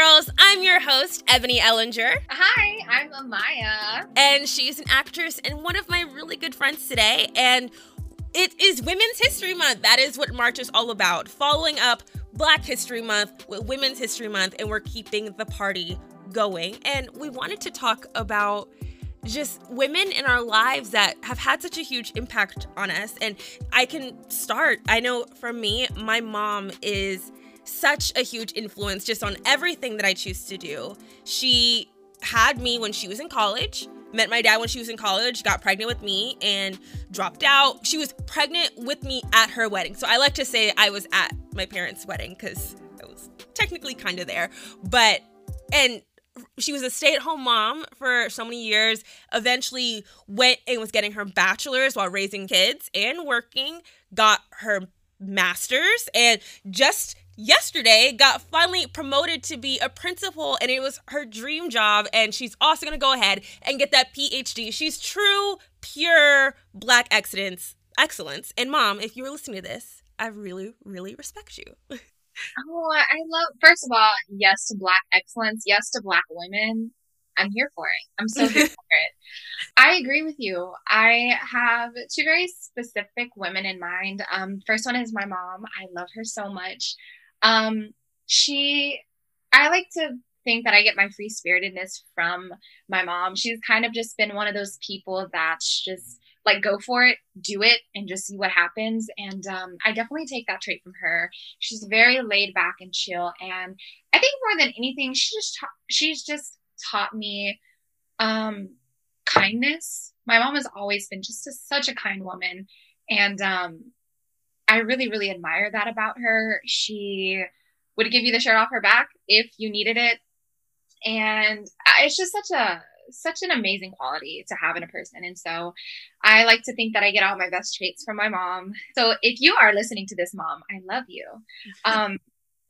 girls. I'm your host, Eboni Ellinger. Hi, I'm Amaya. And she's an actress and one of my really good friends today. And it is Women's History Month. That is what March is all about. Following up Black History Month with Women's History Month, and we're keeping the party going. And we wanted to talk about just women in our lives that have had such a huge impact on us. And I can start. I know for me, my mom is such a huge influence just on everything that I choose to do. She had me when she was in college, met my dad when she was in college, got pregnant with me, and dropped out. She was pregnant with me at her wedding. So I like to say I was at my parents' wedding because I was technically kind of there. But, and she was a stay-at-home mom for so many years eventually went and was getting her bachelor's while raising kids and working got her master's and just yesterday got finally promoted to be a principal and it was her dream job and she's also going to go ahead and get that phd she's true pure black excellence excellence. And mom if you were listening to this i really really respect you. Oh i love first of all yes to black excellence yes to black women. I'm here for it. I'm so here for it. I agree with you. I have two very specific women in mind. Um, first one is my mom. I love her so much um, she, I like to think that I get my free spiritedness from my mom. She's kind of just been one of those people that's just like go for it, do it, and just see what happens. And um, I definitely take that trait from her. She's very laid back and chill, and I think more than anything, she just ta- she's just taught me um, kindness. My mom has always been just a, such a kind woman, and um, I really, really admire that about her. She would give you the shirt off her back if you needed it. And it's just such a such an amazing quality to have in a person. And so I like to think that I get all my best traits from my mom. So if you are listening to this, mom, I love you. Um,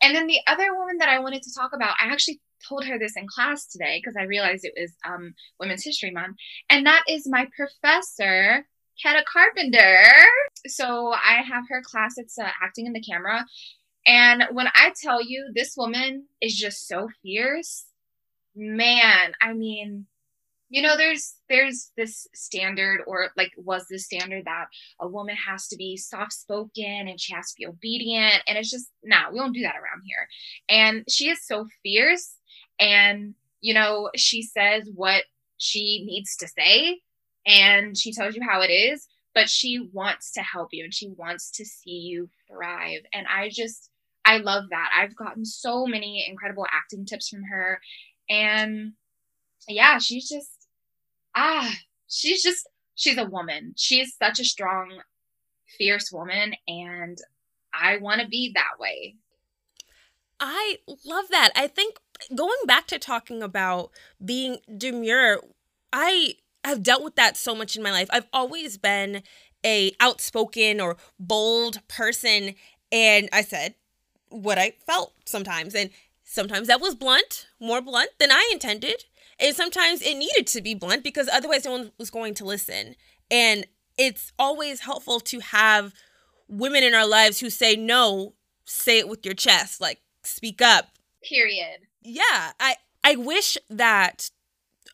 and then the other woman that I wanted to talk about, I actually told her this in class today because I realized it was um, Women's History Month. And that is my professor, Ketta Carpenter. So I have her class. It's uh, acting in the camera. And when I tell you this woman is just so fierce, man, I mean, you know, there's there's this standard or like was this standard that a woman has to be soft spoken and she has to be obedient. And it's just nah, we don't do that around here. And she is so fierce and you know, she says what she needs to say and she tells you how it is, but she wants to help you and she wants to see you thrive. And I just, I love that. I've gotten so many incredible acting tips from her. And yeah, she's just, ah, she's just, she's a woman. She's such a strong, fierce woman. And I want to be that way. I love that. I think going back to talking about being demure, I I've dealt with that so much in my life. I've always been a outspoken or bold person and I said what I felt sometimes and sometimes that was blunt, more blunt than I intended. And sometimes it needed to be blunt because otherwise no one was going to listen. And it's always helpful to have women in our lives who say no, say it with your chest, like speak up. Period. Yeah, I I wish that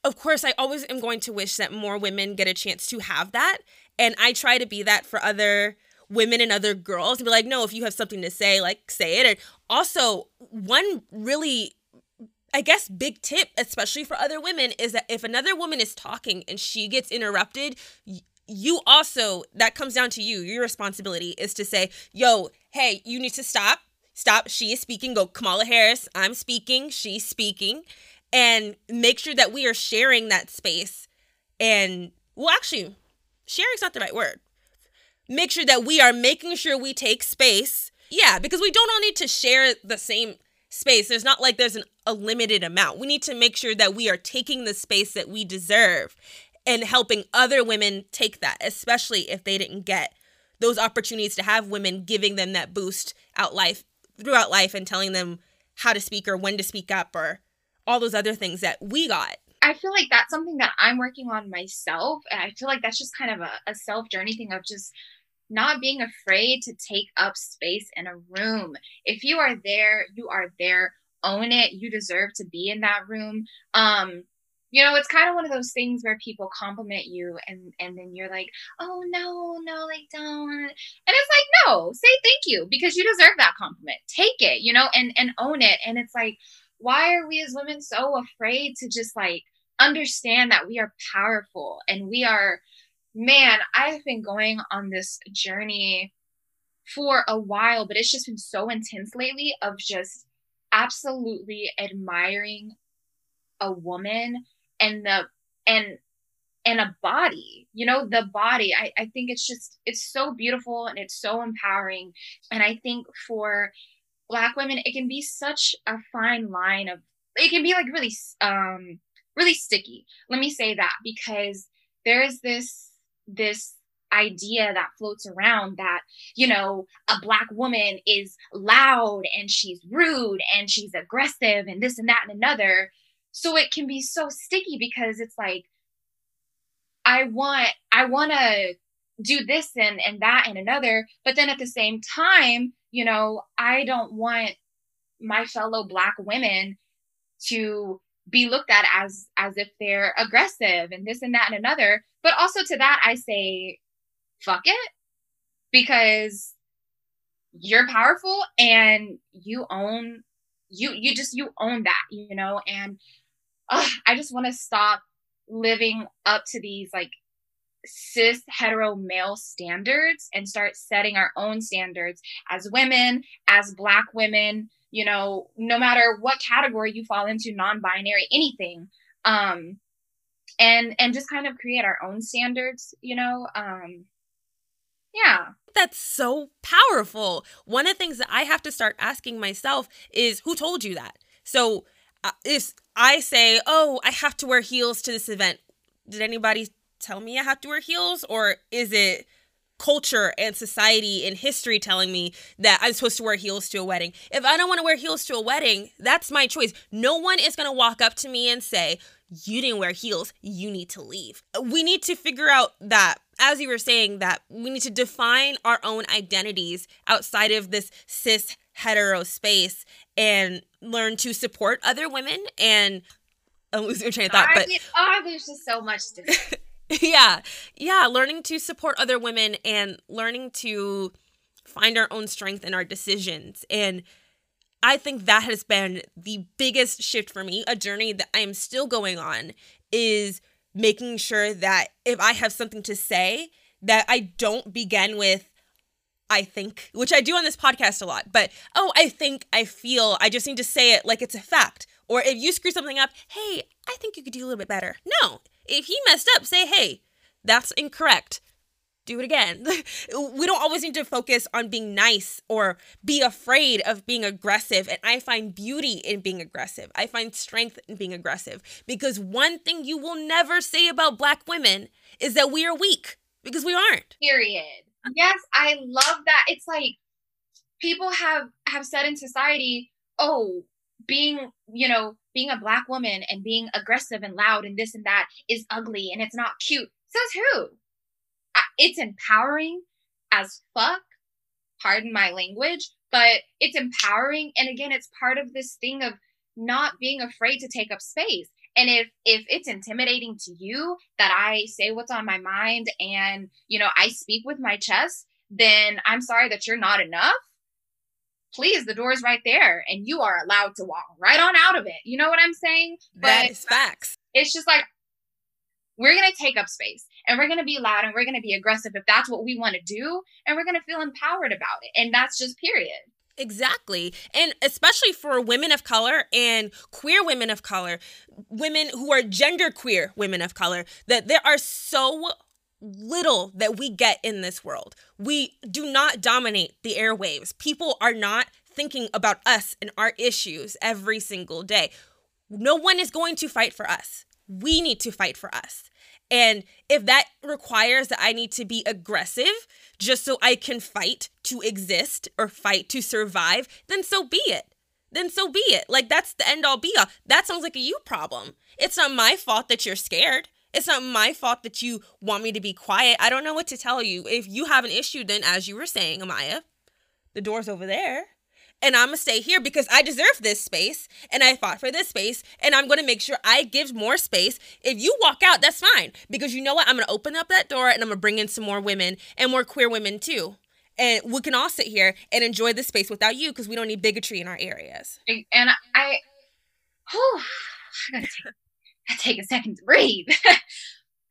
of course, I always am going to wish that more women get a chance to have that. And I try to be that for other women and other girls and be like, no, if you have something to say, like say it. And also, one really, I guess, big tip, especially for other women, is that if another woman is talking and she gets interrupted, you also, that comes down to you. Your responsibility is to say, yo, hey, you need to stop. Stop. She is speaking. Go, Kamala Harris. I'm speaking. She's speaking and make sure that we are sharing that space. And well, actually, sharing's not the right word. Make sure that we are making sure we take space. Yeah, because we don't all need to share the same space. There's not like there's an, a limited amount. We need to make sure that we are taking the space that we deserve and helping other women take that, especially if they didn't get those opportunities to have women giving them that boost out life throughout life and telling them how to speak or when to speak up or all those other things that we got. I feel like that's something that I'm working on myself. And I feel like that's just kind of a, a self journey thing of just not being afraid to take up space in a room. If you are there, you are there. own it. You deserve to be in that room. Um, you know, it's kind of one of those things where people compliment you and and then you're like, "Oh no, no, like don't." And it's like, "No, say thank you because you deserve that compliment. Take it, you know, and and own it." And it's like, why are we as women so afraid to just like understand that we are powerful and we are man, I've been going on this journey for a while, but it's just been so intense lately of just absolutely admiring a woman and the and and a body you know the body. I, I think it's just it's so beautiful and it's so empowering. And i think for black women it can be such a fine line of it can be like really um really sticky. Let me say that because there is this this idea that floats around that you know a black woman is loud and she's rude and she's aggressive and this and that and another. So it can be so sticky because it's like i want i want to do this and and that and another but then at the same time you know i don't want my fellow black women to be looked at as as if they're aggressive and this and that and another. But also to that i say fuck it. Because you're powerful and you own you you just you own that you know? And uh, I just want to stop living up to these like cis hetero male standards and start setting our own standards as women, as black women, you know, no matter what category you fall into, non-binary, anything. Um and and just kind of create our own standards, you know. Um yeah. That's so powerful. One of the things that I have to start asking myself is who told you that? So uh, if I say, "Oh, I have to wear heels to this event," did anybody tell me I have to wear heels, or is it culture and society and history telling me that I'm supposed to wear heels to a wedding? If I don't want to wear heels to a wedding, that's my choice. No one is going to walk up to me and say, "You didn't wear heels. You need to leave." We need to figure out that as you were saying that we need to define our own identities outside of this cis hetero space and learn to support other women and I'm losing your train of thought. But oh, there's just so much to yeah, yeah, learning to support other women and learning to find our own strength in our decisions. And I think that has been the biggest shift for me, a journey that I am still going on is making sure that if I have something to say, that I don't begin with I think, which I do on this podcast a lot, but oh, I think, I feel, I just need to say it like it's a fact. Or if you screw something up, hey, I think you could do a little bit better. No, if he messed up, say, hey, that's incorrect. Do it again. we don't always need to focus on being nice or be afraid of being aggressive. And I find beauty in being aggressive. I find strength in being aggressive. Because one thing you will never say about Black women is that we are weak, because we aren't. Period yes, I love that. It's like people have have said in society, oh, being, you know, being a black woman and being aggressive and loud and this and that is ugly and it's not cute. Says who? It's empowering as fuck. Pardon my language, but it's empowering. And again, it's part of this thing of not being afraid to take up space and if if it's intimidating to you that i say what's on my mind and you know i speak with my chest then i'm sorry that you're not enough please the door is right there and you are allowed to walk right on out of it. You know what i'm saying? But that is facts. it's just like we're going to take up space and we're going to be loud and we're going to be aggressive if that's what we want to do and we're going to feel empowered about it and that's just period. Exactly. And especially for women of color and queer women of color, women who are gender queer women of color, that there are so little that we get in this world. We do not dominate the airwaves. People are not thinking about us and our issues every single day. No one is going to fight for us. We need to fight for us. And if that requires that I need to be aggressive just so I can fight to exist or fight to survive, then so be it. Then so be it. Like that's the end all be all. That sounds like a you problem. It's not my fault that you're scared. It's not my fault that you want me to be quiet. I don't know what to tell you. If you have an issue, then as you were saying, Amaya, the door's over there. and I'm gonna stay here because I deserve this space and I fought for this space and I'm gonna make sure I give more space. If you walk out, that's fine because you know what? I'm gonna open up that door and I'm gonna bring in some more women and more queer women too. And we can all sit here and enjoy this space without you because we don't need bigotry in our areas. And I, take, Take a second to breathe.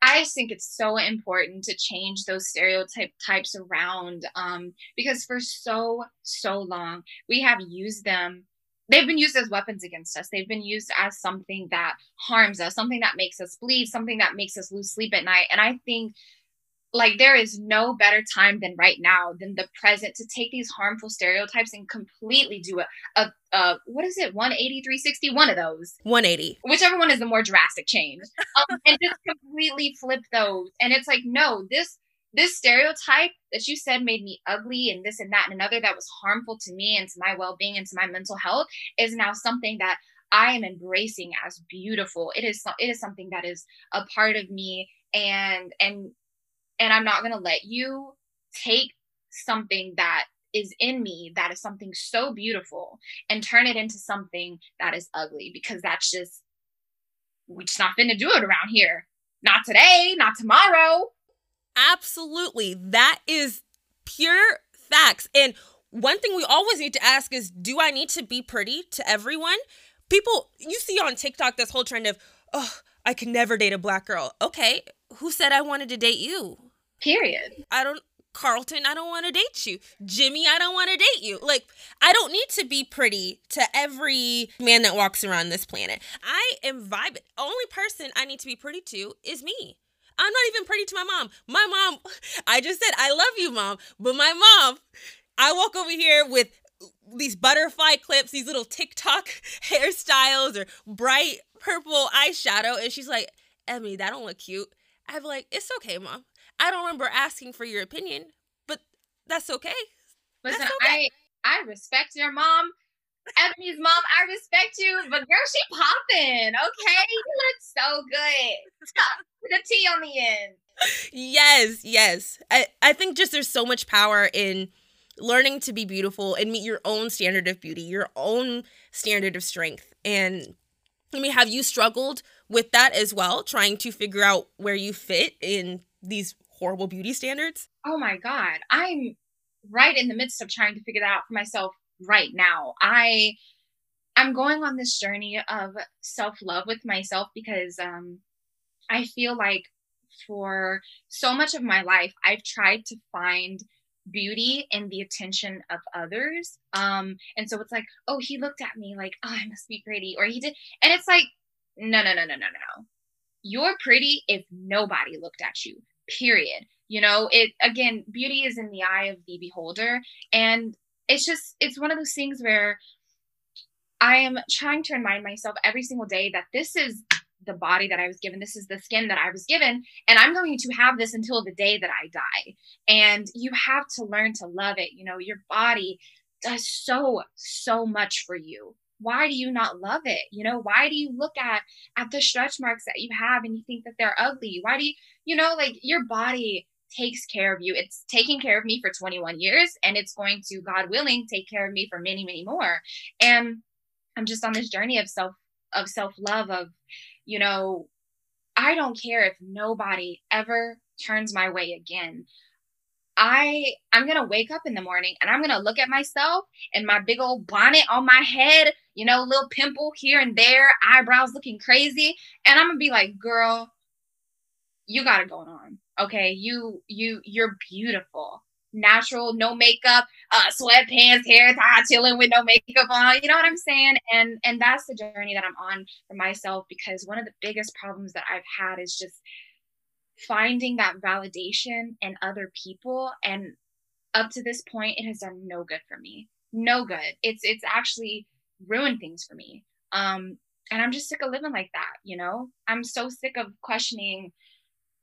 I just think it's so important to change those stereotype types around um, because for so so long we have used them. They've been used as weapons against us. They've been used as something that harms us, something that makes us bleed, something that makes us lose sleep at night. And I think like there is no better time than right now than the present to take these harmful stereotypes and completely do a, a, a what is it? 180 360 one of those. 180 whichever one is the more drastic change. Um, and just completely flip those. And it's like no this this stereotype that you said made me ugly and this and that and another that was harmful to me and to my well-being and to my mental health is now something that I am embracing as beautiful. It is it is something that is a part of me and and and I'm not going to let you take something that is in me that is something so beautiful and turn it into something that is ugly because that's just we're just not finna do it around here. Not today, not tomorrow. Absolutely. That is pure facts. And one thing we always need to ask is do I need to be pretty to everyone? People, you see on TikTok this whole trend of, oh, I can never date a black girl. Okay, who said I wanted to date you? Period. I don't Carlton, I don't want to date you. Jimmy, I don't want to date you. Like, I don't need to be pretty to every man that walks around this planet. I am vibing. Only person I need to be pretty to is me. I'm not even pretty to my mom. My mom, I just said, I love you, mom. But my mom, I walk over here with these butterfly clips, these little TikTok hairstyles or bright purple eyeshadow. And she's like, Emmy, that don't look cute. I'm like, it's okay, mom. I don't remember asking for your opinion, but that's okay. Listen, that's okay. I I respect your mom. Emmy's mom, I respect you, but girl, she popping. Okay, you look so good. the T on the end. Yes, yes. I I think just there's so much power in learning to be beautiful and meet your own standard of beauty, your own standard of strength. And I mean, have you struggled with that as well, trying to figure out where you fit in these horrible beauty standards? Oh my God. I'm right in the midst of trying to figure that out for myself right now. I I'm going on this journey of self-love with myself because um I feel like for so much of my life I've tried to find beauty in the attention of others. Um and so it's like, oh, he looked at me like, oh, I must be pretty or he did and it's like no, no, no, no, no, no. You're pretty if nobody looked at you period. You know it again beauty is in the eye of the beholder. And it's just it's one of those things where i am trying to remind myself every single day that this is the body that i was given. This is the skin that i was given. And i'm going to have this until the day that i die. And you have to learn to love it. You know your body does so so much for you why do you not love it? You know why do you look at at the stretch marks that you have and you think that they're ugly? Why do you you know like your body takes care of you. It's taking care of me for 21 years and it's going to god willing take care of me for many many more. And i'm just on this journey of self of self love of you know i don't care if nobody ever turns my way again I I'm gonna wake up in the morning and I'm gonna look at myself and my big old bonnet on my head, you know, little pimple here and there, eyebrows looking crazy, and I'm gonna be like, girl, you got it going on. Okay, you you you're beautiful. Natural, no makeup, uh, sweatpants, hair tie, chilling with no makeup on. You know what I'm saying? And and that's the journey that I'm on for myself because one of the biggest problems that I've had is just finding that validation in other people. And up to this point it has done no good for me. No good. It's it's actually ruined things for me. Um and i'm just sick of living like that you know? I'm so sick of questioning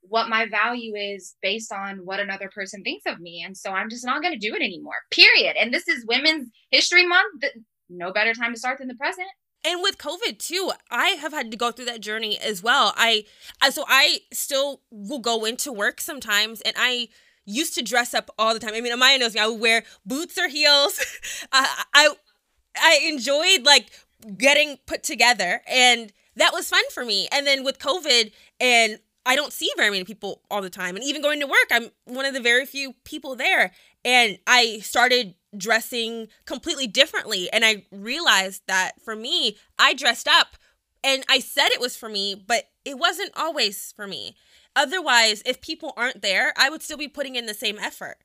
what my value is based on what another person thinks of me. And so i'm just not going to do it anymore period. And this is women's history month. No better time to start than the present and with covid too i have had to go through that journey as well i, so i still will go into work sometimes and i used to dress up all the time i mean amaya knows me i would wear boots or heels I, I I enjoyed like getting put together and that was fun for me. And then with COVID and I don't see very many people all the time. And even going to work, I'm one of the very few people there. And I started dressing completely differently. And I realized that for me, I dressed up and I said it was for me, but it wasn't always for me. Otherwise, if people aren't there, I would still be putting in the same effort.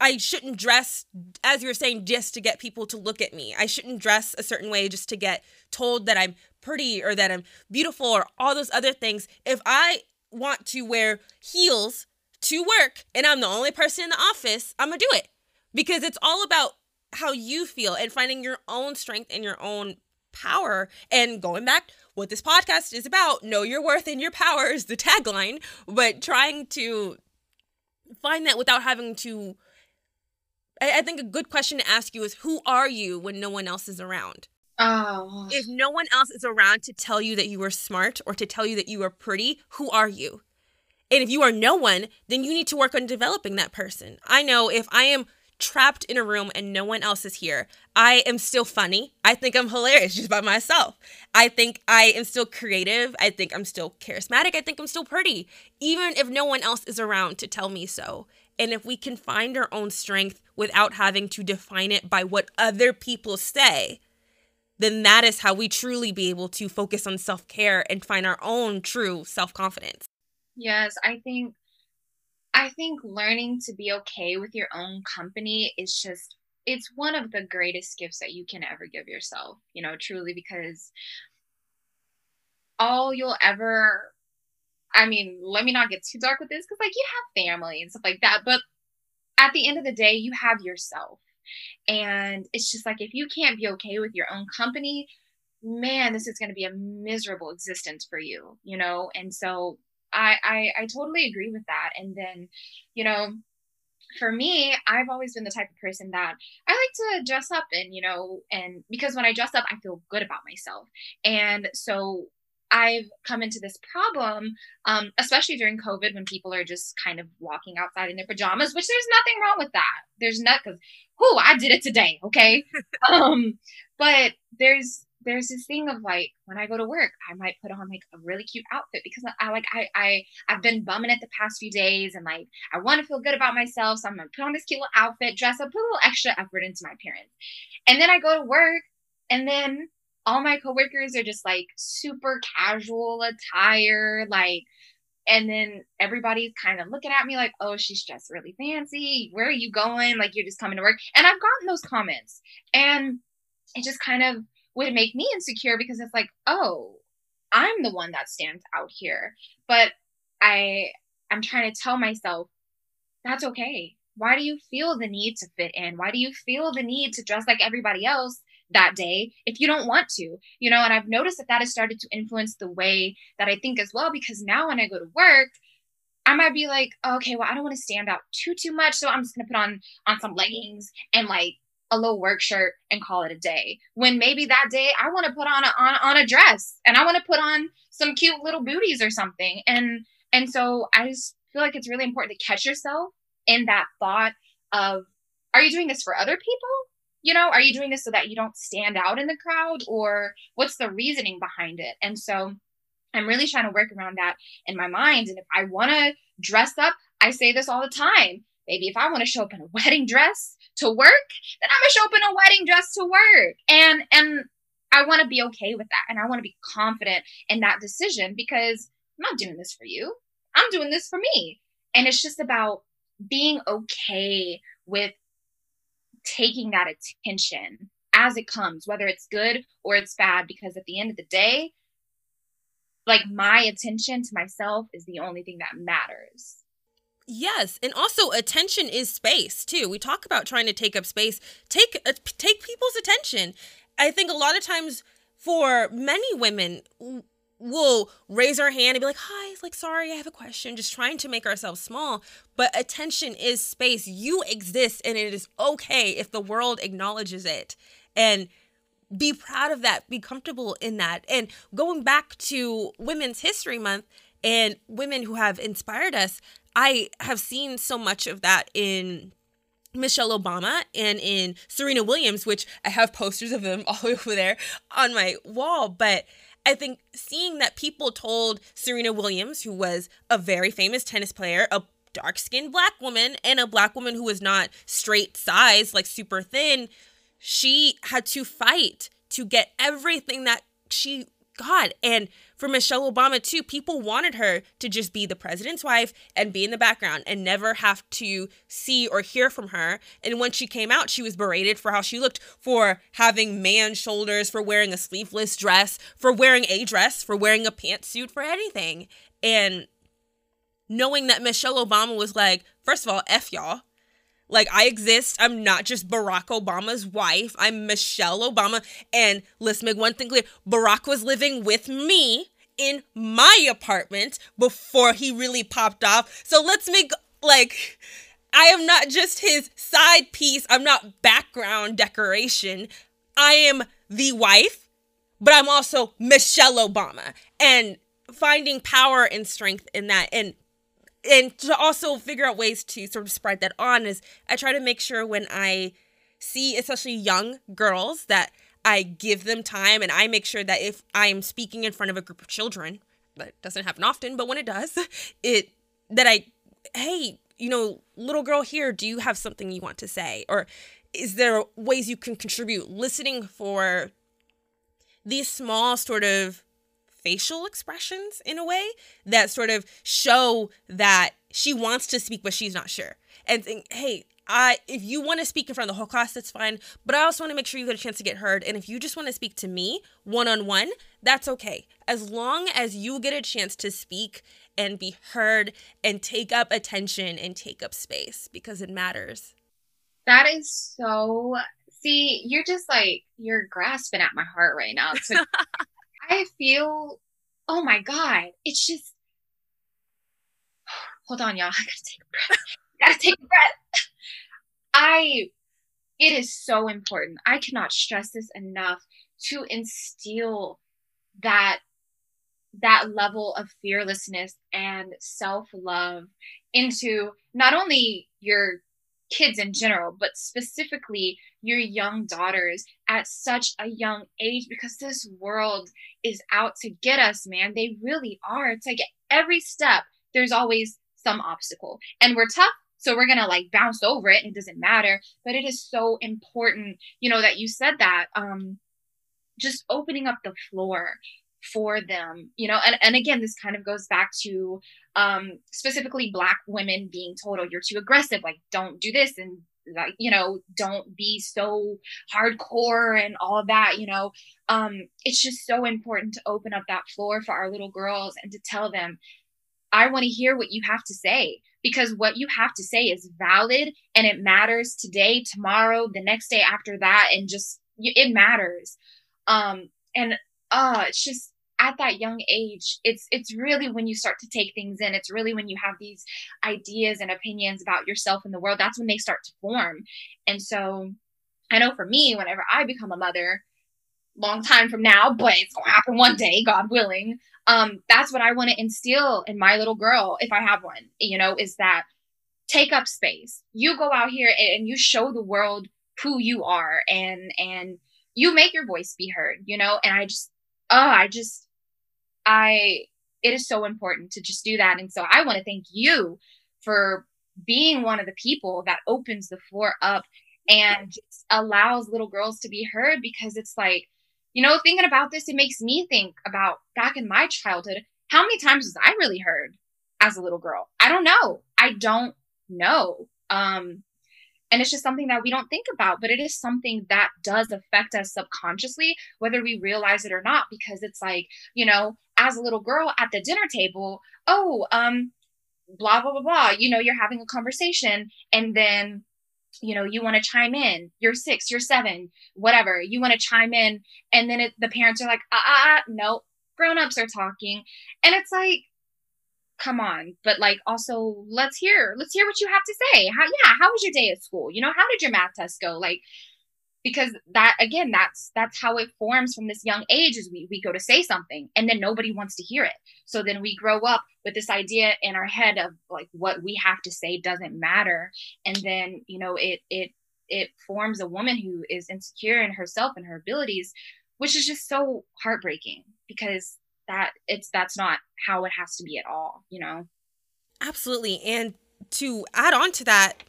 I shouldn't dress, as you were saying, just to get people to look at me. I shouldn't dress a certain way just to get told that I'm pretty or that I'm beautiful or all those other things. If I want to wear heels to work and I'm the only person in the office, I'm gonna do it because it's all about how you feel and finding your own strength and your own power. And going back, what this podcast is about know your worth and your power is the tagline, but trying to find that without having to I, I think a good question to ask you is who are you when no one else is around? Oh. If no one else is around to tell you that you are smart or to tell you that you are pretty, who are you? And if you are no one, then you need to work on developing that person. I know if I am trapped in a room and no one else is here, I am still funny. I think I'm hilarious just by myself. I think I am still creative. I think I'm still charismatic. I think I'm still pretty, even if no one else is around to tell me so. And if we can find our own strength without having to define it by what other people say, then that is how we truly be able to focus on self care and find our own true self confidence. Yes, I think I think learning to be okay with your own company is just it's one of the greatest gifts that you can ever give yourself, you know, truly because all you'll ever I mean, let me not get too dark with this because, like, you have family and stuff like that. But at the end of the day, you have yourself. And it's just like, if you can't be okay with your own company, man, this is going to be a miserable existence for you, you know? And so I, I, I totally agree with that. And then, you know, for me, I've always been the type of person that I like to dress up and, you know, and because when I dress up, I feel good about myself. And so I've come into this problem, um, especially during COVID when people are just kind of walking outside in their pajamas, which there's nothing wrong with that. There's not because, whoo, I did it today, okay? um, but there's there's this thing of like when I go to work, I might put on like a really cute outfit because I like I I I've been bumming it the past few days and like I want to feel good about myself, so I'm gonna put on this cute little outfit, dress up, put a little extra effort into my appearance, and then I go to work, and then all my coworkers are just like super casual attire, like, and then everybody's kind of looking at me like, oh, she's just really fancy. Where are you going? Like, you're just coming to work. And I've gotten those comments. And it just kind of would make me insecure because it's like, oh, I'm the one that stands out here. But I I'm trying to tell myself that's okay. Why do you feel the need to fit in? Why do you feel the need to dress like everybody else that day if you don't want to, you know. And I've noticed that that has started to influence the way that I think as well, because now when I go to work, I might be like, oh, okay, well, I don't want to stand out too too much, so I'm just gonna put on on some leggings and like a little work shirt and call it a day. When maybe that day I want to put on a on, on a dress and I want to put on some cute little booties or something. And and so I just feel like it's really important to catch yourself in that thought of are you doing this for other people you know, are you doing this so that you don't stand out in the crowd or what's the reasoning behind it? And so I'm really trying to work around that in my mind. And if I want to dress up, I say this all the time. Maybe if I want to show up in a wedding dress to work, then I'm gonna show up in a wedding dress to work. And and I want to be okay with that. And I want to be confident in that decision because I'm not doing this for you. I'm doing this for me. And it's just about being okay with taking that attention as it comes, whether it's good or it's bad, because at the end of the day, like my attention to myself is the only thing that matters. Yes, and also attention is space too. We talk about trying to take up space. Take uh, take people's attention. I think a lot of times for many women, will raise our hand and be like, hi, like, sorry, I have a question, just trying to make ourselves small. But attention is space. You exist, and it is okay if the world acknowledges it. And be proud of that, be comfortable in that. And going back to Women's History Month and women who have inspired us, I have seen so much of that in Michelle Obama and in Serena Williams, which I have posters of them all over there on my wall. But I think seeing that people told Serena Williams, who was a very famous tennis player, a dark skinned black woman, and a black woman who was not straight size, like super thin, she had to fight to get everything that she got. And for Michelle Obama, too, people wanted her to just be the president's wife and be in the background and never have to see or hear from her. And when she came out, she was berated for how she looked, for having man shoulders, for wearing a sleeveless dress, for wearing a dress, for wearing a pantsuit, for anything. And knowing that Michelle Obama was like, first of all, F y'all. Like, I exist. I'm not just Barack Obama's wife. I'm Michelle Obama. And let's make one thing clear Barack was living with me in my apartment before he really popped off. So let's make, like, I am not just his side piece. I'm not background decoration. I am the wife, but I'm also Michelle Obama. And finding power and strength in that. And and to also figure out ways to sort of spread that on is I try to make sure when I see especially young girls that I give them time and I make sure that if I'm speaking in front of a group of children, that doesn't happen often, but when it does, it that I hey, you know, little girl here, do you have something you want to say? Or is there ways you can contribute? Listening for these small sort of facial expressions in a way that sort of show that she wants to speak but she's not sure and think hey I if you want to speak in front of the whole class, that's fine. But I also want to make sure you get a chance to get heard. And if you just want to speak to me one on one, that's okay. As long as you get a chance to speak and be heard and take up attention and take up space because it matters. That is so see, you're just like you're grasping at my heart right now. So I feel, oh my God, it's just, hold on, y'all. I gotta take a breath. I gotta take a breath. I, it is so important. I cannot stress this enough to instill that that level of fearlessness and self-love into not only your kids in general, but specifically your young daughters at such a young age because this world is out to get us, man. They really are. It's like every step, there's always some obstacle. And we're tough, so we're gonna like bounce over it and it doesn't matter. But it is so important, you know, that you said that. Um, just opening up the floor for them you know and, and again this kind of goes back to um specifically black women being told oh you're too aggressive like don't do this and like you know don't be so hardcore and all of that you know. Um it's just so important to open up that floor for our little girls and to tell them i want to hear what you have to say because what you have to say is valid and it matters today tomorrow the next day after that and just it matters. Um and uh it's just at that young age it's it's really when you start to take things in. It's really when you have these ideas and opinions about yourself and the world that's when they start to form. And so i know for me whenever i become a mother long time from now but it's going to happen one day god willing um that's what i want to instill in my little girl if i have one you know is that take up space. You go out here and, and you show the world who you are and and you make your voice be heard you know? And i just oh i just I it is so important to just do that. And so I want to thank you for being one of the people that opens the floor up and allows little girls to be heard because it's like, you know, thinking about this, it makes me think about back in my childhood, how many times was I really heard as a little girl? I don't know. I don't know. Um, and it's just something that we don't think about, but it is something that does affect us subconsciously, whether we realize it or not, because it's like, you know, as a little girl at the dinner table, oh, um, blah, blah, blah, blah, you know, you're having a conversation and then, you know, you want to chime in. You're six, you're seven, whatever. You want to chime in. And then it, the parents are like, ah, ah, ah no, grown ups are talking. And it's like, come on but like also let's hear let's hear what you have to say. How yeah how was your day at school? You know how did your math test go? Like because that again that's that's how it forms from this young age is we, we go to say something and then nobody wants to hear it. So then we grow up with this idea in our head of like what we have to say doesn't matter. And then you know it it it forms a woman who is insecure in herself and her abilities which is just so heartbreaking because that it's that's not how it has to be at all you know absolutely and to add on to that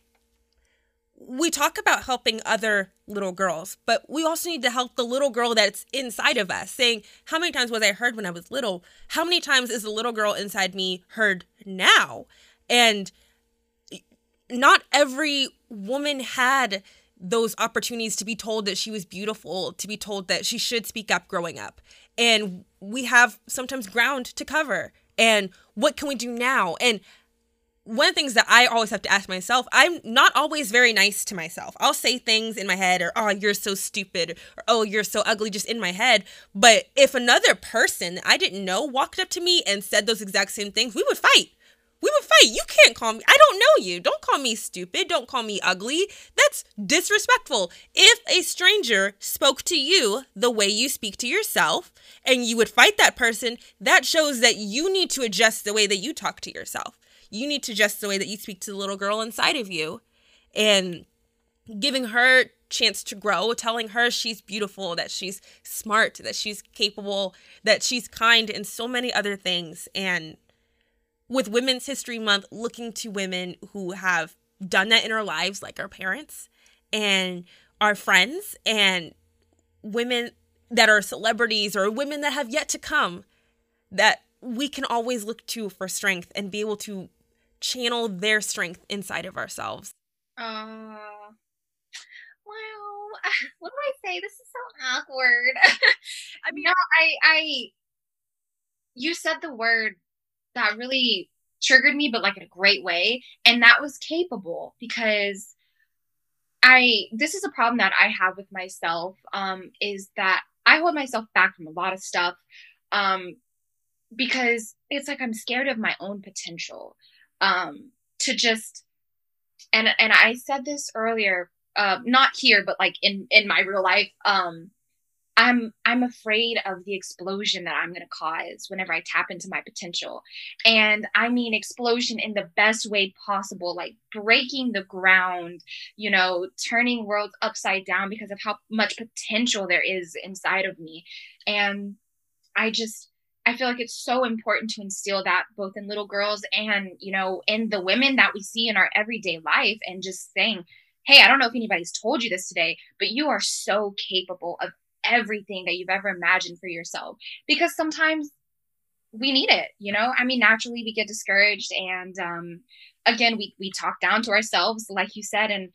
we talk about helping other little girls, but we also need to help the little girl that's inside of us, saying, How many times was I heard when I was little? How many times is the little girl inside me heard now? And not every woman had those opportunities to be told that she was beautiful, to be told that she should speak up growing up. And we have sometimes ground to cover. And what can we do now? And one of the things that I always have to ask myself, I'm not always very nice to myself. I'll say things in my head, or, oh, you're so stupid, or oh, you're so ugly, just in my head. But if another person I didn't know walked up to me and said those exact same things, we would fight. We would fight. You can't call me. I don't know you. Don't call me stupid. Don't call me ugly. That's disrespectful. If a stranger spoke to you the way you speak to yourself and you would fight that person, that shows that you need to adjust the way that you talk to yourself you need to adjust the way that you speak to the little girl inside of you and giving her chance to grow telling her she's beautiful that she's smart that she's capable that she's kind and so many other things and with women's history month looking to women who have done that in our lives like our parents and our friends and women that are celebrities or women that have yet to come that we can always look to for strength and be able to channel their strength inside of ourselves. Uh, well, what do I say? This is so awkward. I mean, no, I, I, you said the word that really triggered me, but like in a great way. And that was capable because I, this is a problem that I have with myself, um, is that I hold myself back from a lot of stuff. Um, because it's like I'm scared of my own potential um, to just and and I said this earlier, uh, not here, but like in in my real life. Um, I'm I'm afraid of the explosion that I'm going to cause whenever I tap into my potential. And I mean explosion in the best way possible, like breaking the ground, you know, turning worlds upside down because of how much potential there is inside of me. And I just I feel like it's so important to instill that both in little girls and, you know, in the women that we see in our everyday life and just saying, hey, I don't know if anybody's told you this today, but you are so capable of everything that you've ever imagined for yourself because sometimes we need it, you know? I mean, naturally we get discouraged and um again, we we talk down to ourselves like you said and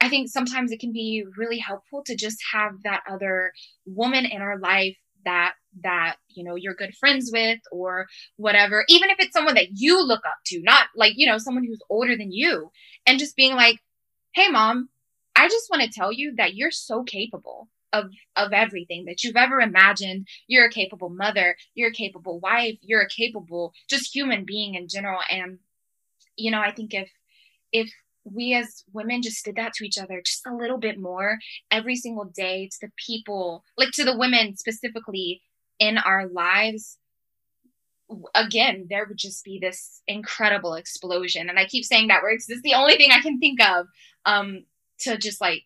I think sometimes it can be really helpful to just have that other woman in our life that that you know you're good friends with or whatever even if it's someone that you look up to not like you know someone who's older than you and just being like hey mom i just want to tell you that you're so capable of of everything that you've ever imagined you're a capable mother you're a capable wife you're a capable just human being in general and you know i think if if we as women just did that to each other just a little bit more every single day to the people, like to the women specifically in our lives. Again, there would just be this incredible explosion. And I keep saying that word because it's the only thing I can think of um, to just like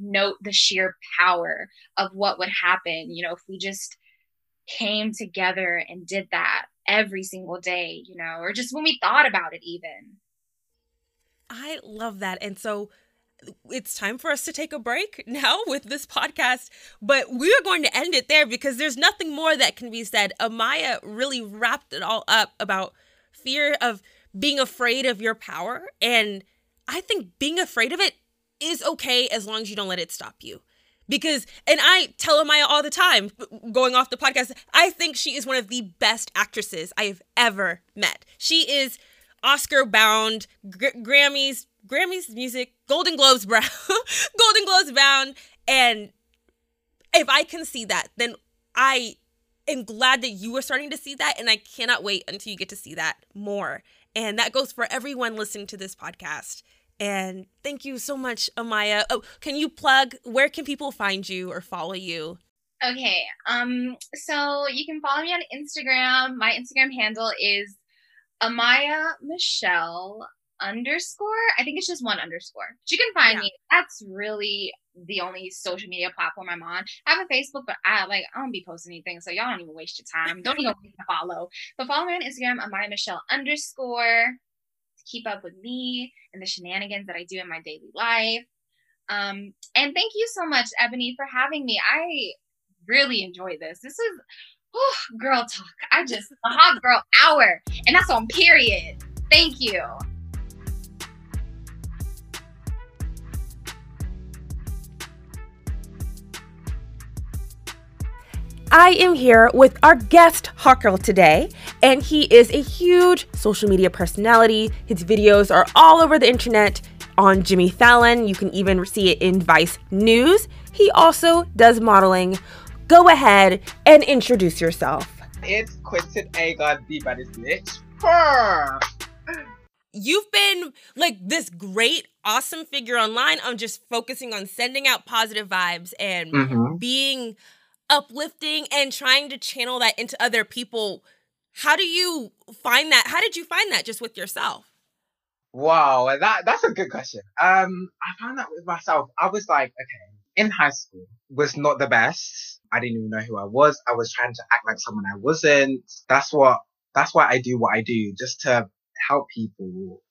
note the sheer power of what would happen, you know, if we just came together and did that every single day, you know, or just when we thought about it, even. I love that. And so it's time for us to take a break now with this podcast, but we are going to end it there because there's nothing more that can be said. Amaya really wrapped it all up about fear of being afraid of your power. And I think being afraid of it is okay as long as you don't let it stop you. Because, and I tell Amaya all the time, going off the podcast, I think she is one of the best actresses I have ever met. She is Oscar bound, Gr- Grammys, Grammys music, Golden Globes brown, Golden Globes bound. And if I can see that, then I am glad that you are starting to see that. And I cannot wait until you get to see that more. And that goes for everyone listening to this podcast. And thank you so much, Amaya. Oh, can you plug where can people find you or follow you? Okay. Um, so you can follow me on Instagram. My Instagram handle is Amaya Michelle underscore. I think it's just one underscore. But you can find yeah. me. That's really the only social media platform I'm on. I have a Facebook, but I like I don't be posting anything, so y'all don't even waste your time. Don't even follow. But follow me on Instagram, Amaya Michelle underscore keep up with me and the shenanigans that I do in my daily life. Um, and thank you so much, Eboni, for having me. I really enjoy this. This is oh, girl talk. I just a hot girl hour, and that's on period. Thank you. I am here with our guest Hot Girl today, and he is a huge social media personality. His videos are all over the internet on Jimmy Fallon. You can even see it in Vice News. He also does modeling. Go ahead and introduce yourself. It's Quentin Agerr, the baddest bitch. You've been like this great, awesome figure online. I'm just focusing on sending out positive vibes and mm-hmm. being uplifting and trying to channel that into other people. How do you find that? How did you find that just with yourself? Wow, that that's a good question. Um, I found that with myself. I was like, okay, in high school was not the best. I didn't even know who I was. I was trying to act like someone I wasn't. That's what that's why I do what I do, just to help people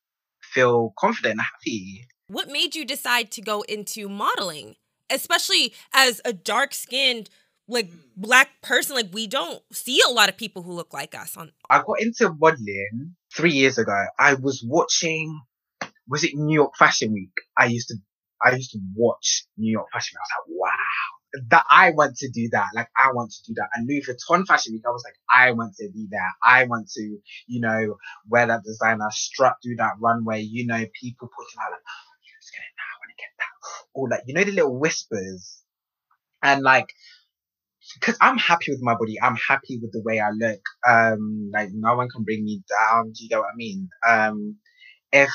feel confident and happy. What made you decide to go into modeling? Especially as a dark skinned like mm. black person like we don't see a lot of people who look like us on i got into modeling three years ago. I was watching was it new york fashion week? I used to i used to watch new york fashion week. I was like wow. That i want to do that. Like i want to do that. And louis vuitton fashion week i was like i want to be there. I want to you know wear that designer strut through that runway. You know people putting out like oh, let's get it now i want to get that. Or like you know the little whispers. And like because I'm happy with my body. I'm happy with the way I look. Um, like no one can bring me down. Do you get what I mean? Um, if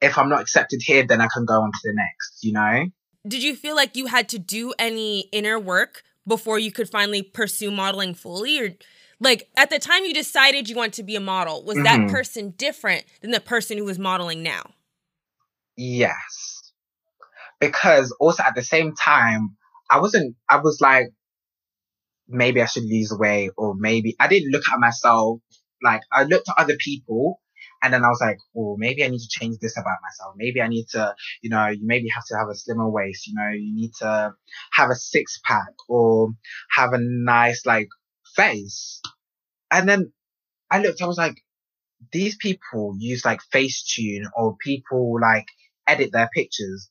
if I'm not accepted here, then I can go on to the next. You know. Did you feel like you had to do any inner work before you could finally pursue modeling fully, or like at the time you decided you want to be a model, was mm-hmm. that person different than the person who was modeling now? Yes, because also at the same time I wasn't, I was like, maybe I should lose weight or maybe I didn't look at myself. Like I looked at other people and then I was like, oh, maybe I need to change this about myself. Maybe I need to, you know, you maybe have to have a slimmer waist. You know, you need to have a six pack or have a nice like face. And then I looked, I was like, these people use like Facetune or people like edit their pictures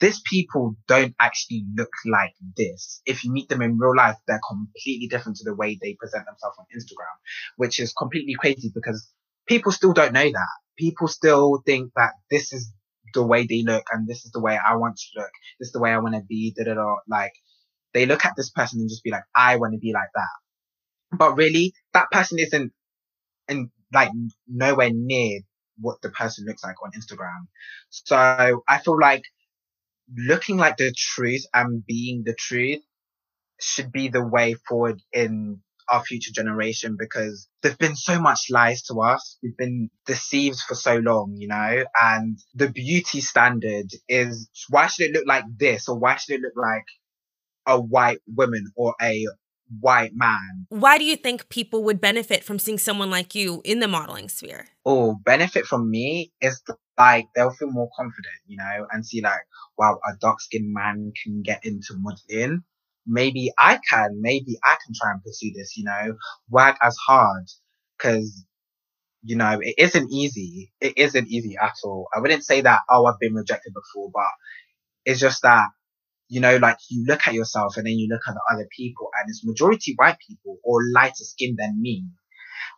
these people don't actually look like this. If you meet them in real life, they're completely different to the way they present themselves on Instagram, which is completely crazy because people still don't know that. People still think that this is the way they look and this is the way I want to look. This is the way I want to be. Da da da. Like they look at this person and just be like, I want to be like that. But really, that person isn't and like nowhere near what the person looks like on Instagram. So I feel like looking like the truth and being the truth should be the way forward in our future generation because there's been so much lies to us. We've been deceived for so long, you know, and the beauty standard is why should it look like this or why should it look like a white woman or a white man. Why do you think people would benefit from seeing someone like you in the modeling sphere? Oh, benefit from me is like they'll feel more confident, you know, and see like, wow, a dark skinned man can get into modeling. Maybe I can, maybe I can try and pursue this, you know, work as hard because, you know, it isn't easy. It isn't easy at all. I wouldn't say that, oh, I've been rejected before, but it's just that you know, like you look at yourself and then you look at the other people and it's majority white people or lighter skin than me.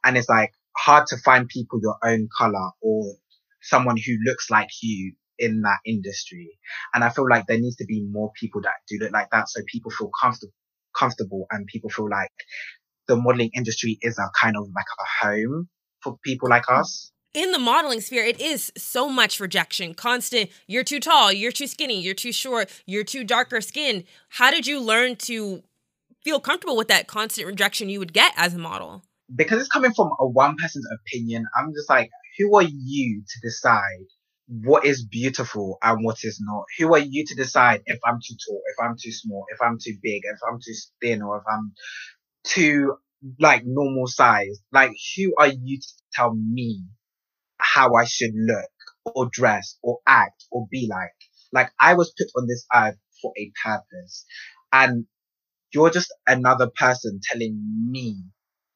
And it's like hard to find people your own color or someone who looks like you in that industry. And I feel like there needs to be more people that do look like that so people feel comfortable, comfortable and people feel like the modeling industry is a kind of like a home for people like us. In the modeling sphere, it is so much rejection, constant. You're too tall, you're too skinny, you're too short, you're too darker skinned. How did you learn to feel comfortable with that constant rejection you would get as a model? Because it's coming from a one person's opinion, I'm just like, who are you to decide what is beautiful and what is not? Who are you to decide if I'm too tall, if I'm too small, if I'm too big, if I'm too thin, or if I'm too like normal size? Like, who are you to tell me how I should look or dress or act or be like. Like I was put on this earth for a purpose and you're just another person telling me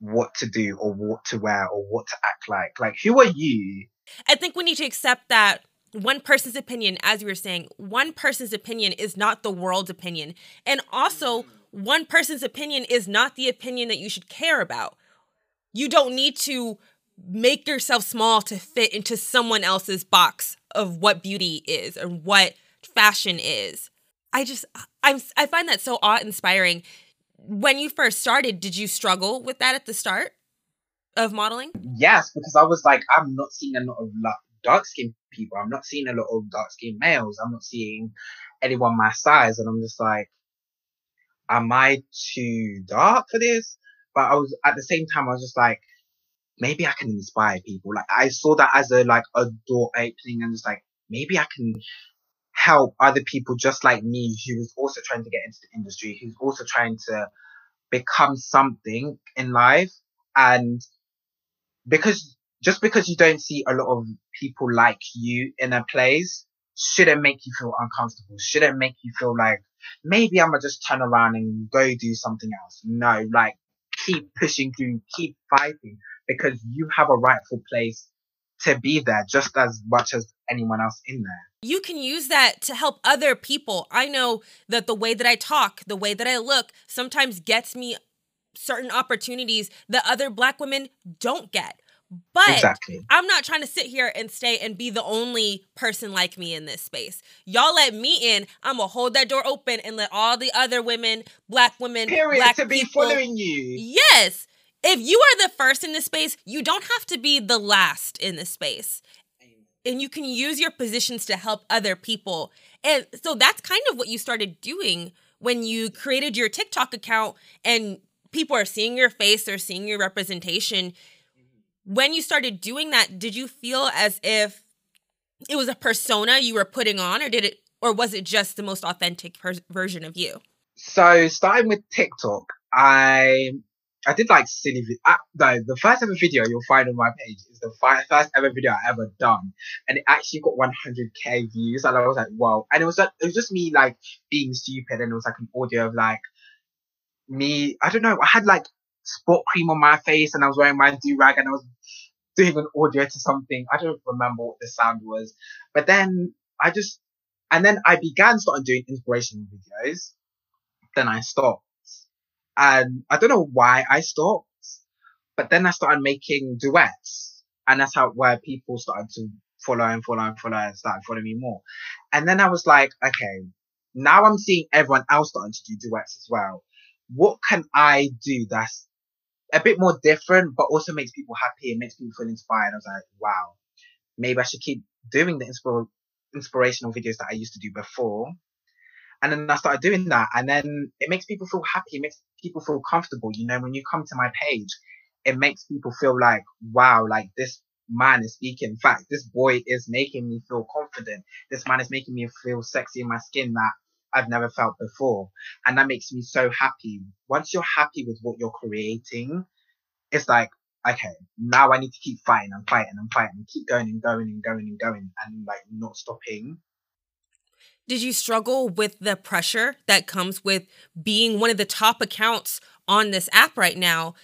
what to do or what to wear or what to act like. Like who are you? I think we need to accept that one person's opinion, as you were saying, one person's opinion is not the world's opinion. And also, one person's opinion is not the opinion that you should care about. You don't need to make yourself small to fit into someone else's box of what beauty is and what fashion is. I just I'm I find that so awe-inspiring. When you first started, did you struggle with that at the start of modeling? Yes, because I was like, I'm not seeing a lot of dark skinned people. I'm not seeing a lot of dark skinned males. I'm not seeing anyone my size. And I'm just like, am I too dark for this? But I was, at the same time, I was just like, maybe I can inspire people. Like I saw that as a like a door opening and it's like maybe I can help other people just like me who's also trying to get into the industry, who's also trying to become something in life. And because just because you don't see a lot of people like you in a place shouldn't make you feel uncomfortable, shouldn't make you feel like maybe I'm gonna just turn around and go do something else. No, like keep pushing through, keep fighting because you have a rightful place to be there just as much as anyone else in there. You can use that to help other people. I know that the way that I talk, the way that I look, sometimes gets me certain opportunities that other black women don't get. But exactly. I'm not trying to sit here and stay and be the only person like me in this space. Y'all let me in. I'm gonna hold that door open and let all the other women, black women, Period, black to be people, following you. Yes, if you are the first in this space, you don't have to be the last in this space. And you can use your positions to help other people. And so that's kind of what you started doing when you created your TikTok account and people are seeing your face, they're seeing your representation. When you started doing that, did you feel as if it was a persona you were putting on or did it or was it just the most authentic per- version of you? So, starting with TikTok, I I did like silly. Vi- uh, no, the first ever video you'll find on my page is the fi- first ever video I ever done, and it actually got 100k views, and I was like, wow! And it was like, it was just me like being stupid, and it was like an audio of like me. I don't know. I had like sport cream on my face, and I was wearing my do rag, and I was doing an audio to something. I don't remember what the sound was, but then I just, and then I began starting doing inspirational videos. Then I stopped and I don't know why I stopped, but then I started making duets. And that's how, where people started to follow and follow and follow and started following me more. And then I was like, okay, now I'm seeing everyone else starting to do duets as well. What can I do that's a bit more different, but also makes people happy and makes people feel inspired? I was like, wow, maybe I should keep doing the inspir- inspirational videos that I used to do before and then I started doing that. And then it makes people feel happy. It makes people feel comfortable. You know, when you come to my page, it makes people feel like, wow, like this man is speaking. In fact, this boy is making me feel confident. This man is making me feel sexy in my skin that I've never felt before. And that makes me so happy. Once you're happy with what you're creating, it's like, okay, now I need to keep fighting and fighting and fighting and keep going and going and going and going and like not stopping. Did you struggle with the pressure that comes with being one of the top accounts on this app right now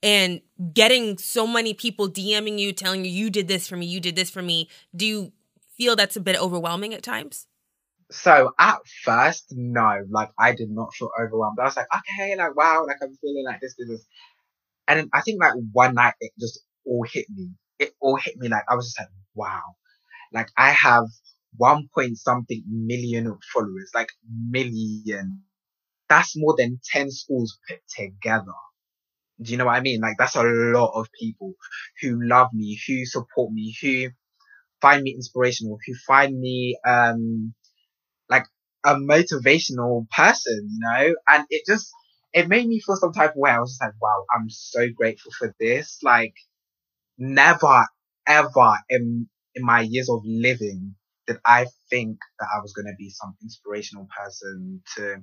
and getting so many people DMing you, telling you, you did this for me, you did this for me? Do you feel that's a bit overwhelming at times? So at first, no, like I did not feel overwhelmed. I was like, okay, like wow, like I'm feeling like this, this, this. And then I think like one night it just all hit me. It all hit me like I was just like, wow. Like I have one point something million followers, like million. That's more than 10 schools put together. Do you know what I mean? Like that's a lot of people who love me, who support me, who find me inspirational, who find me um like a motivational person, you know? And it just it made me feel some type of way. I was just like, wow, I'm so grateful for this. Like never ever in in my years of living did I think that I was going to be some inspirational person to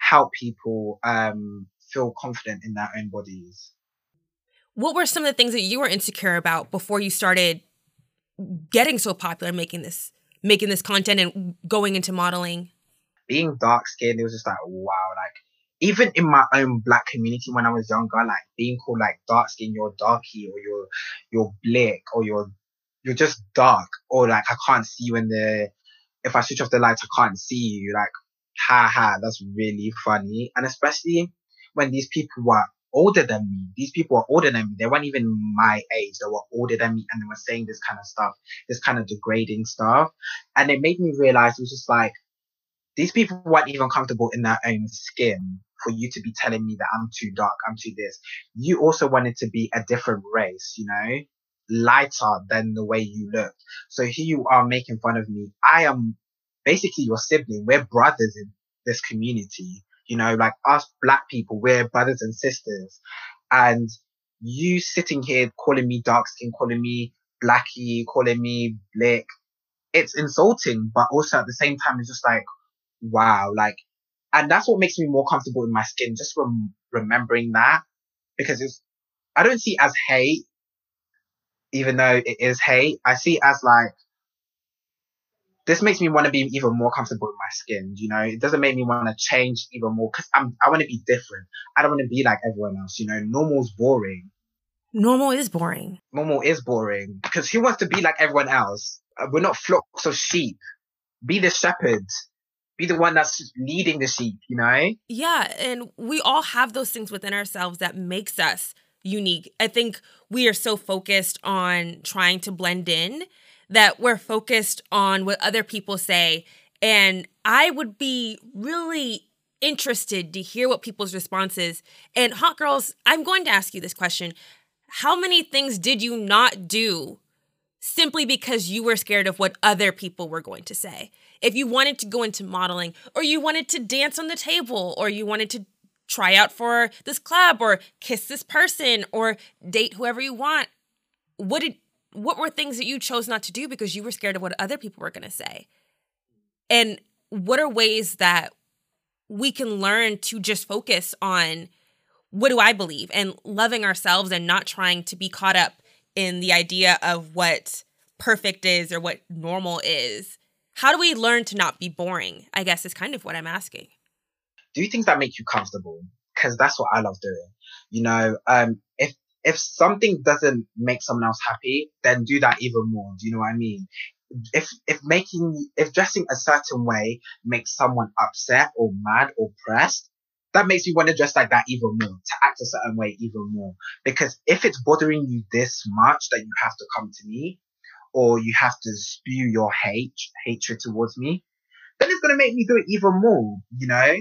help people um, feel confident in their own bodies. What were some of the things that you were insecure about before you started getting so popular, making this making this content and going into modeling? Being dark skinned, it was just like wow, like even in my own black community when I was younger, like being called like dark skin, you're darky or you're you're black or you're you're just dark or like I can't see you in the if I switch off the lights I can't see you like ha ha that's really funny and especially when these people were older than me these people were older than me they weren't even my age they were older than me and they were saying this kind of stuff this kind of degrading stuff and it made me realize it was just like these people weren't even comfortable in their own skin for you to be telling me that I'm too dark, I'm too this. You also wanted to be a different race, you know? Lighter than the way you look. So here you are making fun of me. I am basically your sibling. We're brothers in this community. You know, like us black people, we're brothers and sisters. And you sitting here calling me dark skin, calling me blackie, calling me black, it's insulting, but also at the same time, it's just like, wow, like, and that's what makes me more comfortable in my skin, just from remembering that because it's, I don't see as hate even though it is hate, I see it as like, this makes me want to be even more comfortable in my skin. You know, it doesn't make me want to change even more because I'm, I want to be different. I don't want to be like everyone else. You know, normal's boring. Normal is boring. Normal is boring because who wants to be like everyone else? Uh, we're not flocks of sheep. Be the shepherd. Be the one that's leading the sheep, you know? Yeah. And we all have those things within ourselves that makes us unique. I think we are so focused on trying to blend in that we're focused on what other people say. And I would be really interested to hear what people's responses. And hot girls, I'm going to ask you this question. How many things did you not do simply because you were scared of what other people were going to say? If you wanted to go into modeling, or you wanted to dance on the table, or you wanted to try out for this club or kiss this person or date whoever you want. What did what were things that you chose not to do because you were scared of what other people were going to say? And what are ways that we can learn to just focus on what do i believe and loving ourselves and not trying to be caught up in the idea of what perfect is or what normal is? How do we learn to not be boring i guess is kind of what i'm asking do things that make you comfortable because that's what I love doing. You know, um, if if something doesn't make someone else happy, then do that even more. Do you know what I mean? If if making if dressing a certain way makes someone upset or mad or pressed, that makes me want to dress like that even more, to act a certain way even more. Because if it's bothering you this much that you have to come to me, or you have to spew your hate hatred towards me, then it's gonna make me do it even more. You know,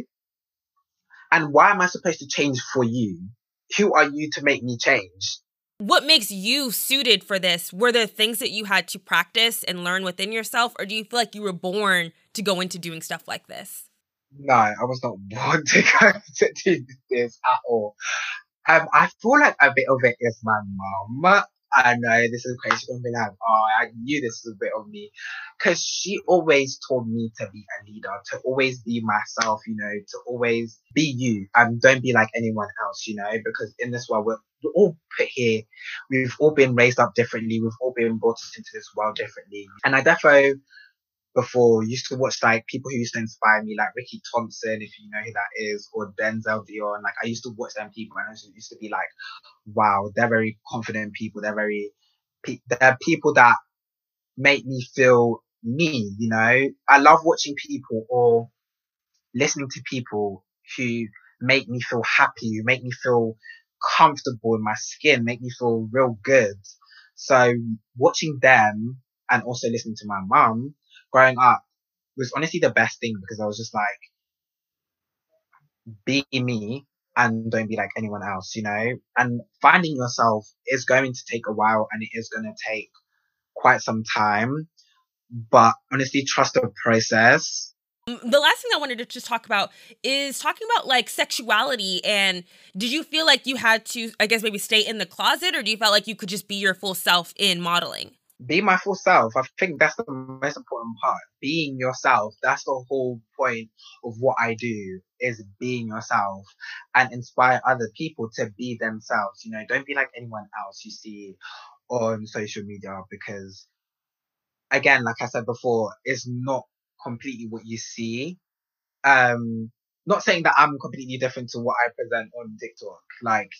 and why am I supposed to change for you? Who are you to make me change? What makes you suited for this? Were there things that you had to practice and learn within yourself, or do you feel like you were born to go into doing stuff like this? No, I was not born to go to do this at all. Um, I feel like a bit of it is my mom. I know this is crazy. She's gonna be like, oh, I knew this was a bit of me. Cause she always told me to be a leader, to always be myself, you know, to always be you and don't be like anyone else, you know, because in this world, we're, we're all put here. We've all been raised up differently. We've all been brought into this world differently. And I definitely before used to watch like people who used to inspire me, like Ricky Thompson, if you know who that is, or Denzel Dion. Like I used to watch them people, and I used to be like, wow, they're very confident people. They're very, they're people that make me feel me. You know, I love watching people or listening to people who make me feel happy, who make me feel comfortable in my skin, make me feel real good. So watching them and also listening to my mum growing up was honestly the best thing because I was just like, be me, and don't be like anyone else, you know? And finding yourself is going to take a while and it is going to take quite some time. But honestly, trust the process. Mm, the last thing I wanted to just talk about is talking about like sexuality. And did you feel like you had to, I guess, maybe stay in the closet, or do you felt like you could just be your full self in modeling? Be my full self. I think that's the most important part. Being yourself. That's the whole point of what I do is being yourself and inspire other people to be themselves. You know, don't be like anyone else you see on social media because again, like I said before, it's not completely what you see. Um, not saying that I'm completely different to what I present on TikTok. Like,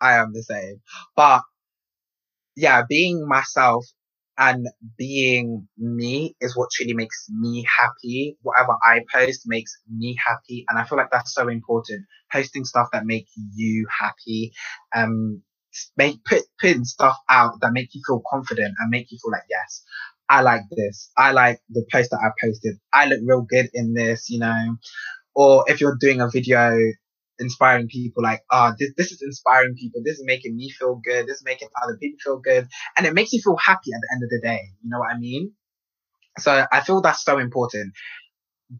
I am the same. But, yeah, being myself and being me is what truly makes me happy. Whatever I post makes me happy. And I feel like that's so important. Posting stuff that make you happy. Um, make, put, putting stuff out that make you feel confident and make you feel like, yes, I like this. I like the post that I posted. I look real good in this, you know. Or if you're doing a video inspiring people like, ah, oh, this, this is inspiring people. This is making me feel good. This is making other people feel good. And it makes you feel happy at the end of the day. You know what I mean? So I feel that's so important.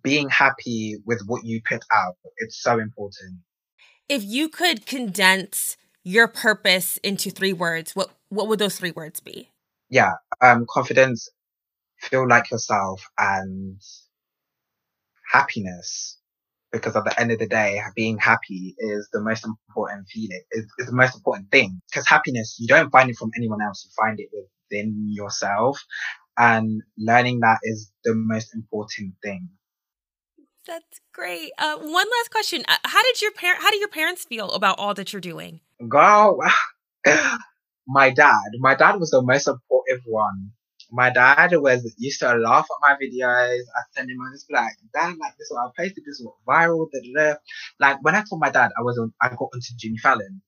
Being happy with what you put out. It's so important. If you could condense your purpose into three words, what, what would those three words be? Yeah. Um, confidence, feel like yourself and happiness because at the end of the day, being happy is the most important feeling, is, is the most important thing. Because happiness, you don't find it from anyone else, you find it within yourself. And learning that is the most important thing. That's great. Uh, one last question: uh, How did your parent? How do your parents feel about all that you're doing? Girl, my dad. My dad was the most supportive one my dad was used to laugh at my videos. I send him on this like, dad, like this what I posted, this viral, da, da, da. Like when I told my dad I was on, I got onto Jimmy Fallon,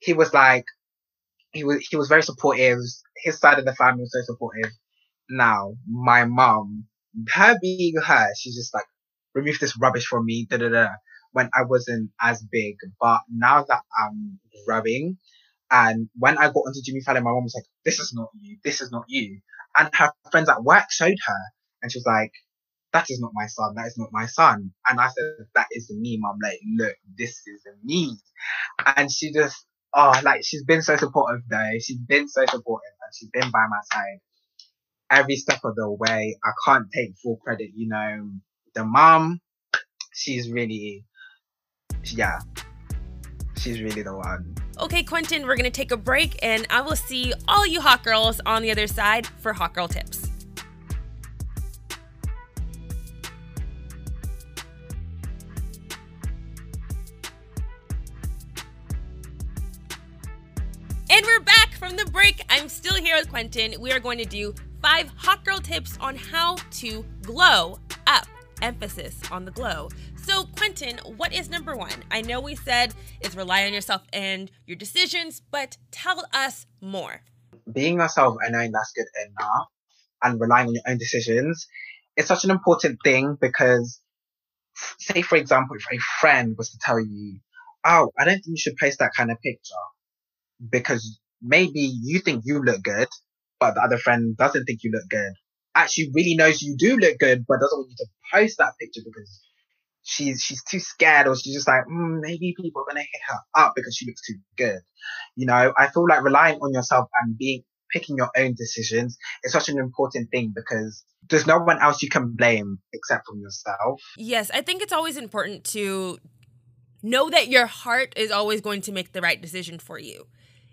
he was like, he was, he was very supportive. His side of the family was so supportive. Now, my mom, her being her, she's just like, remove this rubbish from me, da da da, when I wasn't as big. But now that I'm growing, and when I got onto Jimmy Fallon, my mom was like, this is not you, this is not you. And her friends at work showed her, and she was like, that is not my son, that is not my son. And I said, that is me, mom. Like, look, this is me. And she just, oh, like, she's been so supportive though. She's been so supportive and she's been by my side every step of the way. I can't take full credit, you know. The mom, she's really, yeah, she's really the one. Okay, Quentin, we're going to take a break, and I will see all you hot girls on the other side for Hot Girl Tips. And we're back from the break. I'm still here with Quentin. We are going to do five hot girl tips on how to glow. Emphasis on the glow. So, Quentin, what is number one? I know we said is rely on yourself and your decisions, but tell us more. Being yourself and knowing that's good enough and relying on your own decisions is such an important thing because, say, for example, if a friend was to tell you, Oh, I don't think you should post that kind of picture because maybe you think you look good, but the other friend doesn't think you look good. Actually, really knows you do look good, but doesn't want you to post that picture because she's she's too scared or she's just like mm, maybe people are gonna hit her up because she looks too good. You know i feel like relying on yourself and being picking your own decisions is such an important thing because there's no one else you can blame except from yourself. Yes i think it's always important to know that your heart is always going to make the right decision for you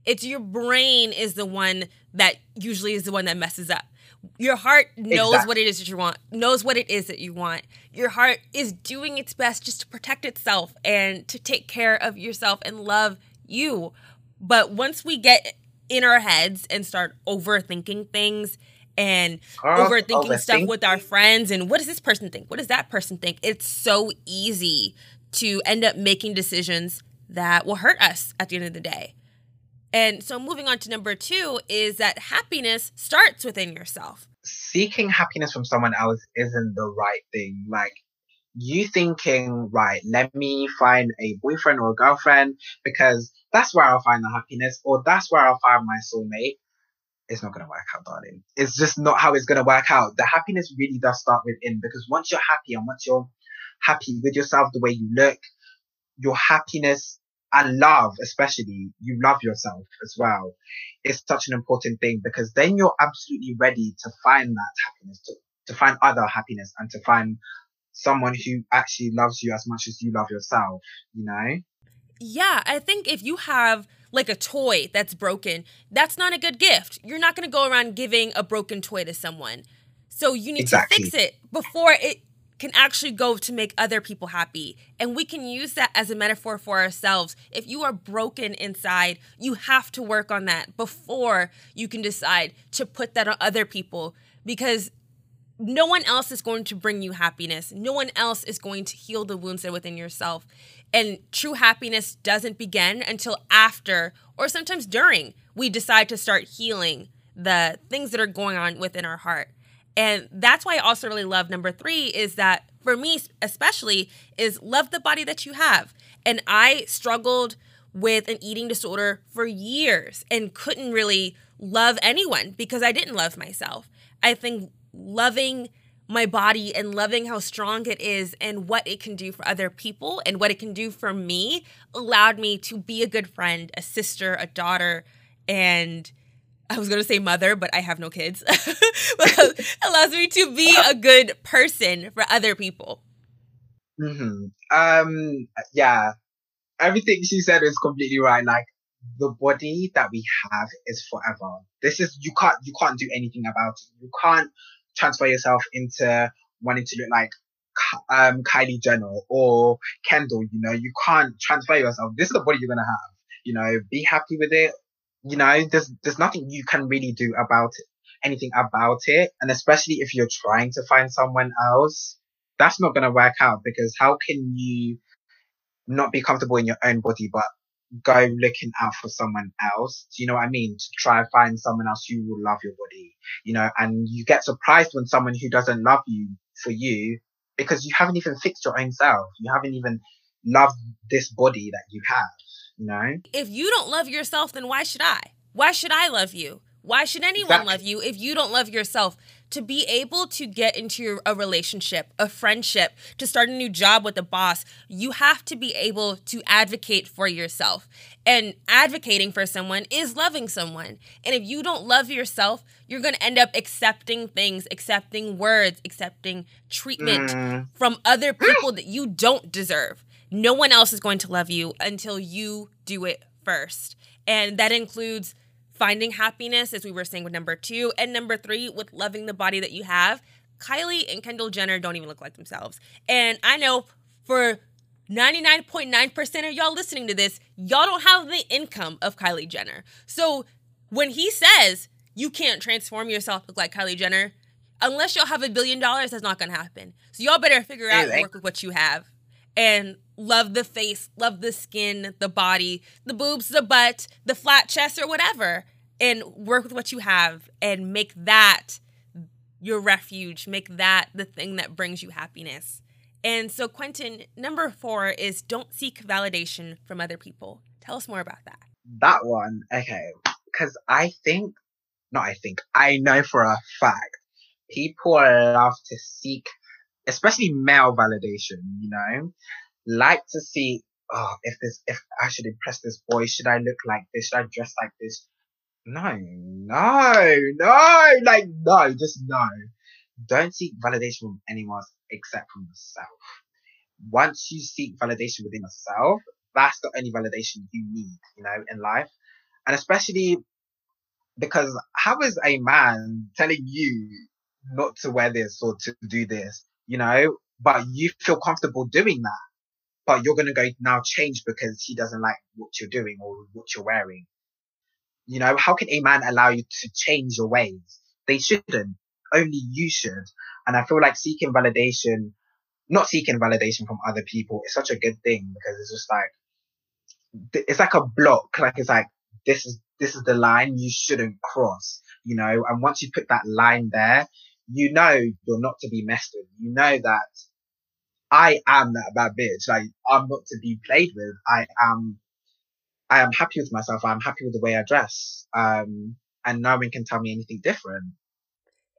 it's your brain is the one that usually is the one that messes up your heart knows exactly. what it is that you want, knows what it is that you want. Your heart is doing its best just to protect itself and to take care of yourself and love you. But once we get in our heads and start overthinking things and overthinking, overthinking stuff with our friends and what does this person think? What does that person think? It's so easy to end up making decisions that will hurt us at the end of the day. And so moving on to number two is that happiness starts within yourself. Seeking happiness from someone else isn't the right thing. Like you thinking, right, let me find a boyfriend or a girlfriend because that's where I'll find the happiness or that's where I'll find my soulmate. It's not going to work out, darling. It's just not how it's going to work out. The happiness really does start within because once you're happy and once you're happy with yourself, the way you look, your happiness and love, especially, you love yourself as well. It's such an important thing because then you're absolutely ready to find that happiness, to, to find other happiness and to find someone who actually loves you as much as you love yourself, you know? Yeah, I think if you have like a toy that's broken, that's not a good gift. You're not going to go around giving a broken toy to someone. So you need exactly. to fix it before it can actually go to make other people happy. And we can use that as a metaphor for ourselves. If you are broken inside, you have to work on that before you can decide to put that on other people because no one else is going to bring you happiness. No one else is going to heal the wounds that are within yourself. And true happiness doesn't begin until after or sometimes during we decide to start healing the things that are going on within our heart. And that's why I also really love number three is that for me, especially, is love the body that you have. And I struggled with an eating disorder for years and couldn't really love anyone because I didn't love myself. I think loving my body and loving how strong it is and what it can do for other people and what it can do for me allowed me to be a good friend, a sister, a daughter, and I was going to say mother, but I have no kids. But allows me to be a good person for other people. Mm-hmm. Um, yeah, everything she said is completely right. Like the body that we have is forever. This is you can't you can't do anything about it. You can't transfer yourself into wanting to look like um Kylie Jenner or Kendall. You know, you can't transfer yourself. This is the body you're gonna have. You know, be happy with it you know, there's there's nothing you can really do about it, anything about it, and especially if you're trying to find someone else, that's not gonna work out because how can you not be comfortable in your own body but go looking out for someone else? Do you know what I mean? To try and find someone else who will love your body, you know, and you get surprised when someone who doesn't love you for you because you haven't even fixed your own self. You haven't even loved this body that you have. No. If you don't love yourself, then why should I? Why should I love you? Why should anyone exactly. love you if you don't love yourself? To be able to get into a relationship, a friendship, to start a new job with a boss, you have to be able to advocate for yourself. And advocating for someone is loving someone. And if you don't love yourself, you're going to end up accepting things, accepting words, accepting treatment mm. from other people that you don't deserve. No one else is going to love you until you do it first. And that includes finding happiness, as we were saying with number two, and number three, with loving the body that you have. Kylie and Kendall Jenner don't even look like themselves. And I know for 99.9% of y'all listening to this, y'all don't have the income of Kylie Jenner. So when he says you can't transform yourself look like Kylie Jenner, unless y'all have a billion dollars, that's not gonna happen. So y'all better figure out and work with what you have. And love the face, love the skin, the body, the boobs, the butt, the flat chest, or whatever, and work with what you have and make that your refuge, make that the thing that brings you happiness. And so, Quentin, number four is don't seek validation from other people. Tell us more about that. That one, okay. Because I think, not I think, I know for a fact, people love to seek, especially male validation, you know? Like to see, oh, if this, if I should impress this boy, should I look like this? Should I dress like this? No, no, no, like, no, just no. Don't seek validation from anyone except from yourself. Once you seek validation within yourself, that's the only validation you need, you know, in life. And especially because how is a man telling you not to wear this or to do this, you know, but you feel comfortable doing that? But you're going to go now change because he doesn't like what you're doing or what you're wearing. You know, how can a man allow you to change your ways? They shouldn't. Only you should. And I feel like seeking validation, not seeking validation from other people is such a good thing because it's just like, it's like a block. Like it's like, this is, this is the line you shouldn't cross, you know, and once you put that line there, you know you're not to be messed with. You know that I am that bad bitch. Like I'm not to be played with. I am I am happy with myself. I'm happy with the way I dress. Um and no one can tell me anything different.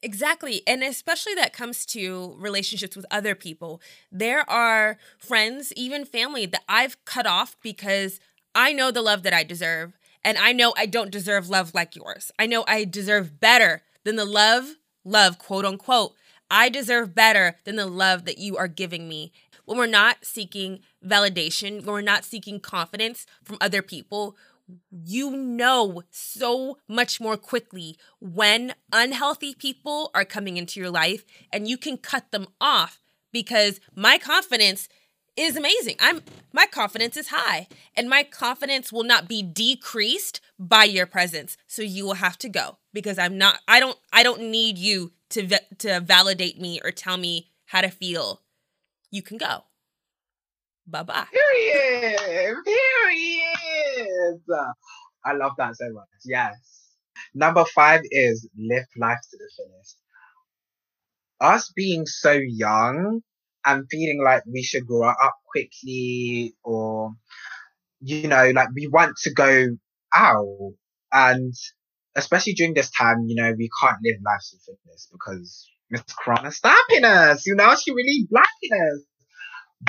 Exactly. And especially that comes to relationships with other people. There are friends, even family, that I've cut off because I know the love that I deserve. And I know I don't deserve love like yours. I know I deserve better than the love, love, quote unquote. I deserve better than the love that you are giving me. When we're not seeking validation, when we're not seeking confidence from other people, you know so much more quickly when unhealthy people are coming into your life and you can cut them off because my confidence is amazing. I'm my confidence is high and my confidence will not be decreased by your presence. So you will have to go because I'm not I don't I don't need you to to validate me or tell me how to feel. You can go. Bye-bye. Period. Period. I love that so much. Yes. Number 5 is live life to the fullest. Us being so young and feeling like we should grow up quickly or, you know, like we want to go out and especially during this time, you know, we can't live life to fitness because Miss Corona stopping us, you know, she really blocking us.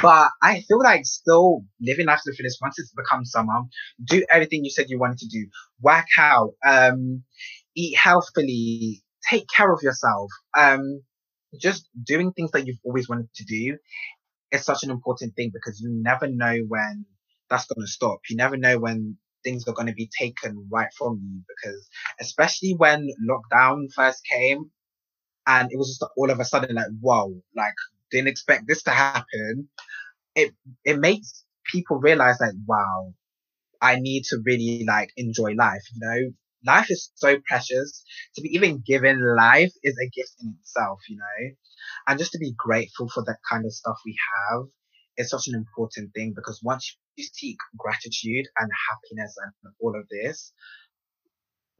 But I feel like still living life to fullest once it's become summer, do everything you said you wanted to do. Work out, um, eat healthily, take care of yourself. Um, just doing things that you've always wanted to do is such an important thing because you never know when that's going to stop. You never know when things are going to be taken right from you because especially when lockdown first came and it was just all of a sudden like, whoa, like didn't expect this to happen. It, it makes people realize like, wow, I need to really like enjoy life, you know? life is so precious. To be even given life is a gift in itself, you know? And just to be grateful for that kind of stuff we have is such an important thing because once you seek gratitude and happiness and all of this,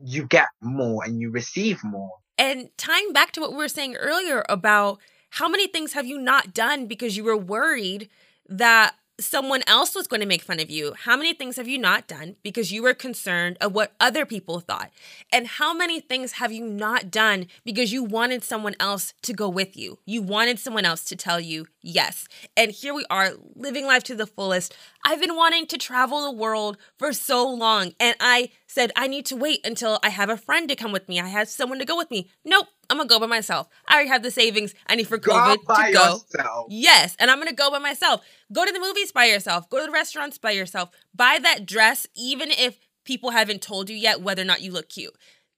you get more and you receive more. And tying back to what we were saying earlier about how many things have you not done because you were worried that someone else was going to make fun of you, how many things have you not done because you were concerned of what other people thought? And how many things have you not done because you wanted someone else to go with you? You wanted someone else to tell you yes. And here we are living life to the fullest. I've been wanting to travel the world for so long, and I said, I need to wait until I have a friend to come with me. I have someone to go with me. Nope, I'm gonna go by myself. I already have the savings I need for COVID to go. Yourself. Yes, and I'm gonna go by myself. Go to the movies by yourself. Go to the restaurants by yourself. Buy that dress, even if people haven't told you yet whether or not you look cute.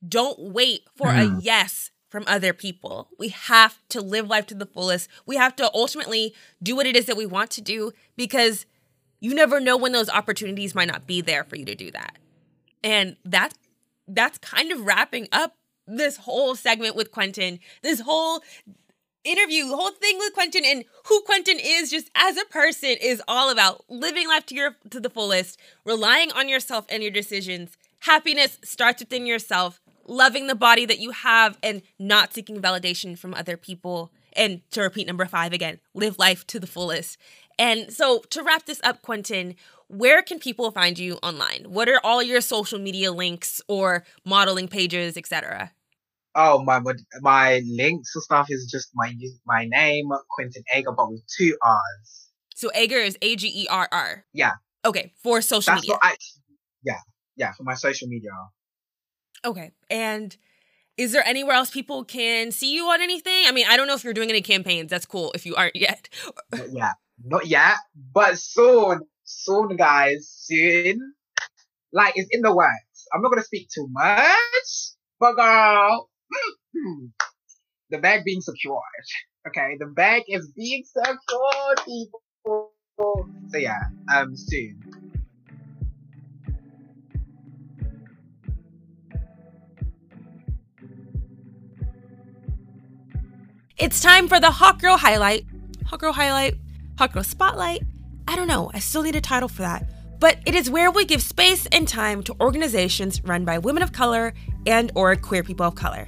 Don't wait for mm. a yes from other people. We have to live life to the fullest. We have to ultimately do what it is that we want to do because you never know when those opportunities might not be there for you to do that. And that's that's kind of wrapping up this whole segment with Quentin. This whole interview, the whole thing with Quentin and who Quentin is just as a person is all about living life to your to the fullest, relying on yourself and your decisions. Happiness starts within yourself, loving the body that you have and not seeking validation from other people. And to repeat number 5 again, live life to the fullest. And so to wrap this up, Quentin, where can people find you online? What are all your social media links or modeling pages, etc.? Oh, my my links and stuff is just my my name, Quentin Agerr, but with two R's. So Agerr is A G E R R. Yeah. Okay, for social That's media. Actually, yeah, yeah, for my social media. Okay, and is there anywhere else people can see you on anything? I mean, I don't know if you're doing any campaigns. That's cool if you aren't yet. yeah, not yet, but soon soon, guys, soon. Like, it's in the works. I'm not gonna speak too much, but girl, the bag being secured. Okay, the bag is being secured, people. So yeah, um, soon. It's time for the Hot Girl Highlight. Hot Girl Highlight. Hot Girl Spotlight. I don't know, I still need a title for that. But it is where we give space and time to organizations run by women of color and or queer people of color.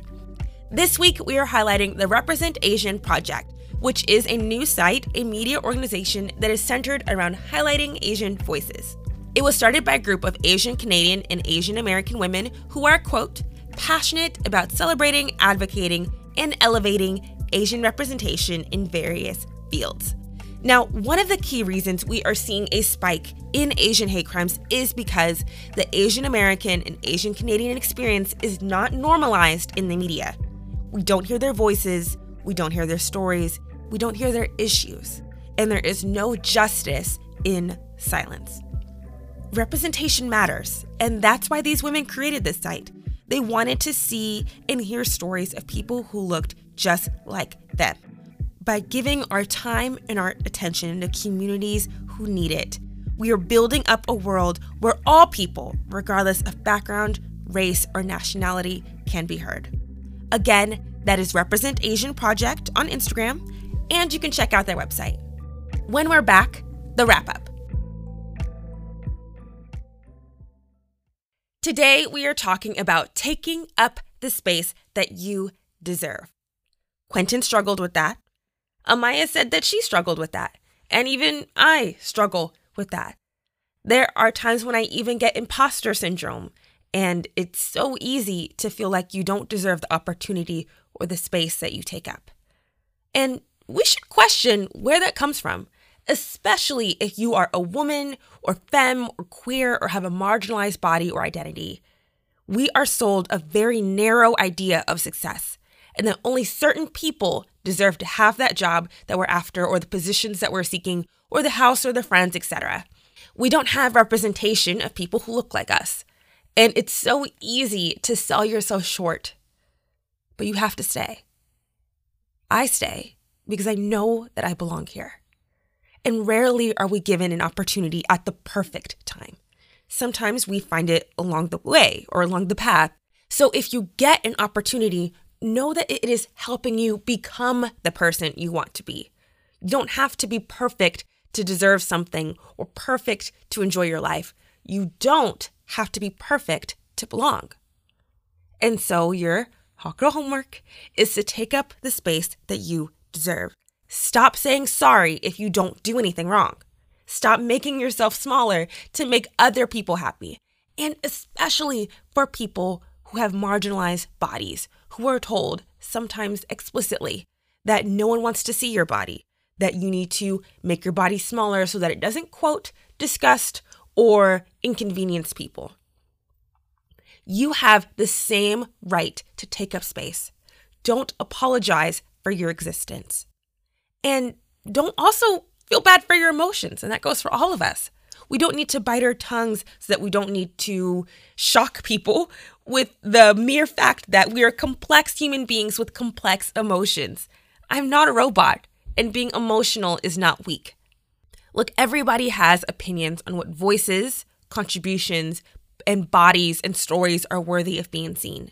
This week we are highlighting the Represent Asian project, which is a new site, a media organization that is centered around highlighting Asian voices. It was started by a group of Asian Canadian and Asian American women who are, quote, passionate about celebrating, advocating, and elevating Asian representation in various fields. Now, one of the key reasons we are seeing a spike in Asian hate crimes is because the Asian American and Asian Canadian experience is not normalized in the media. We don't hear their voices, we don't hear their stories, we don't hear their issues, and there is no justice in silence representation matters, and that's why these women created this site. They wanted to see and hear stories of people who looked just like them. By giving our time and our attention to communities who need it, we are building up a world where all people, regardless of background, race, or nationality, can be heard. Again, that is Represent Asian Project on Instagram, and you can check out their website. When we're back, the wrap up. Today, we are talking about taking up the space that you deserve. Quentin struggled with that. Amaya said that she struggled with that. And even I struggle with that. There are times when I even get imposter syndrome, and it's so easy to feel like you don't deserve the opportunity or the space that you take up. And we should question where that comes from especially if you are a woman or femme or queer or have a marginalized body or identity. We are sold a very narrow idea of success, and that only certain people deserve to have that job that we're after, or the positions that we're seeking, or the house or the friends, etc. We don't have representation of people who look like us. And it's so easy to sell yourself short, but you have to stay. I stay because I know that I belong here. And rarely are we given an opportunity at the perfect time. Sometimes we find it along the way or along the path. So if you get an opportunity, know that it is helping you become the person you want to be. You don't have to be perfect to deserve something or perfect to enjoy your life. You don't have to be perfect to belong. And so your hot girl homework is to take up the space that you deserve. Stop saying sorry if you don't do anything wrong. Stop making yourself smaller to make other people happy. And especially for people who have marginalized bodies, who are told, sometimes explicitly, that no one wants to see your body, that you need to make your body smaller so that it doesn't, quote, disgust or inconvenience people. You have the same right to take up space. Don't apologize for your existence. And don't also feel bad for your emotions. And that goes for all of us. We don't need to bite our tongues so that we don't need to shock people with the mere fact that we are complex human beings with complex emotions. I'm not a robot, and being emotional is not weak. Look, everybody has opinions on what voices, contributions, and bodies and stories are worthy of being seen.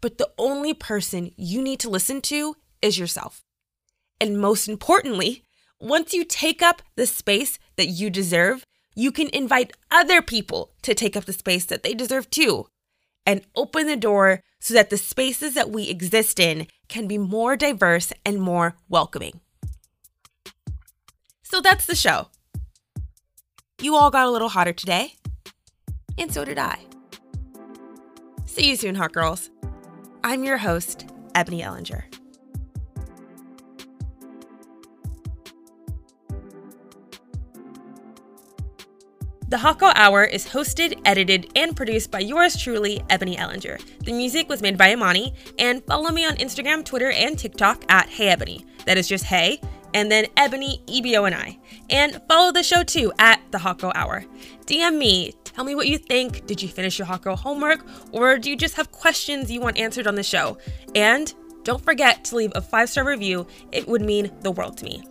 But the only person you need to listen to is yourself. And most importantly, once you take up the space that you deserve, you can invite other people to take up the space that they deserve too. And open the door so that the spaces that we exist in can be more diverse and more welcoming. So that's the show. You all got a little hotter today, and so did I. See you soon, Hot Girls. I'm your host, Eboni Ellinger. The Hot Hour is hosted, edited, and produced by yours truly, Eboni Ellinger. The music was made by Imani, and follow me on Instagram, Twitter, and TikTok at Hey Eboni. That is just Hey, and then Eboni, EBO, and I. And follow the show too at The Hot Hour. DM me, tell me what you think. Did you finish your Hot homework, or do you just have questions you want answered on the show? And don't forget to leave a five star review, it would mean the world to me.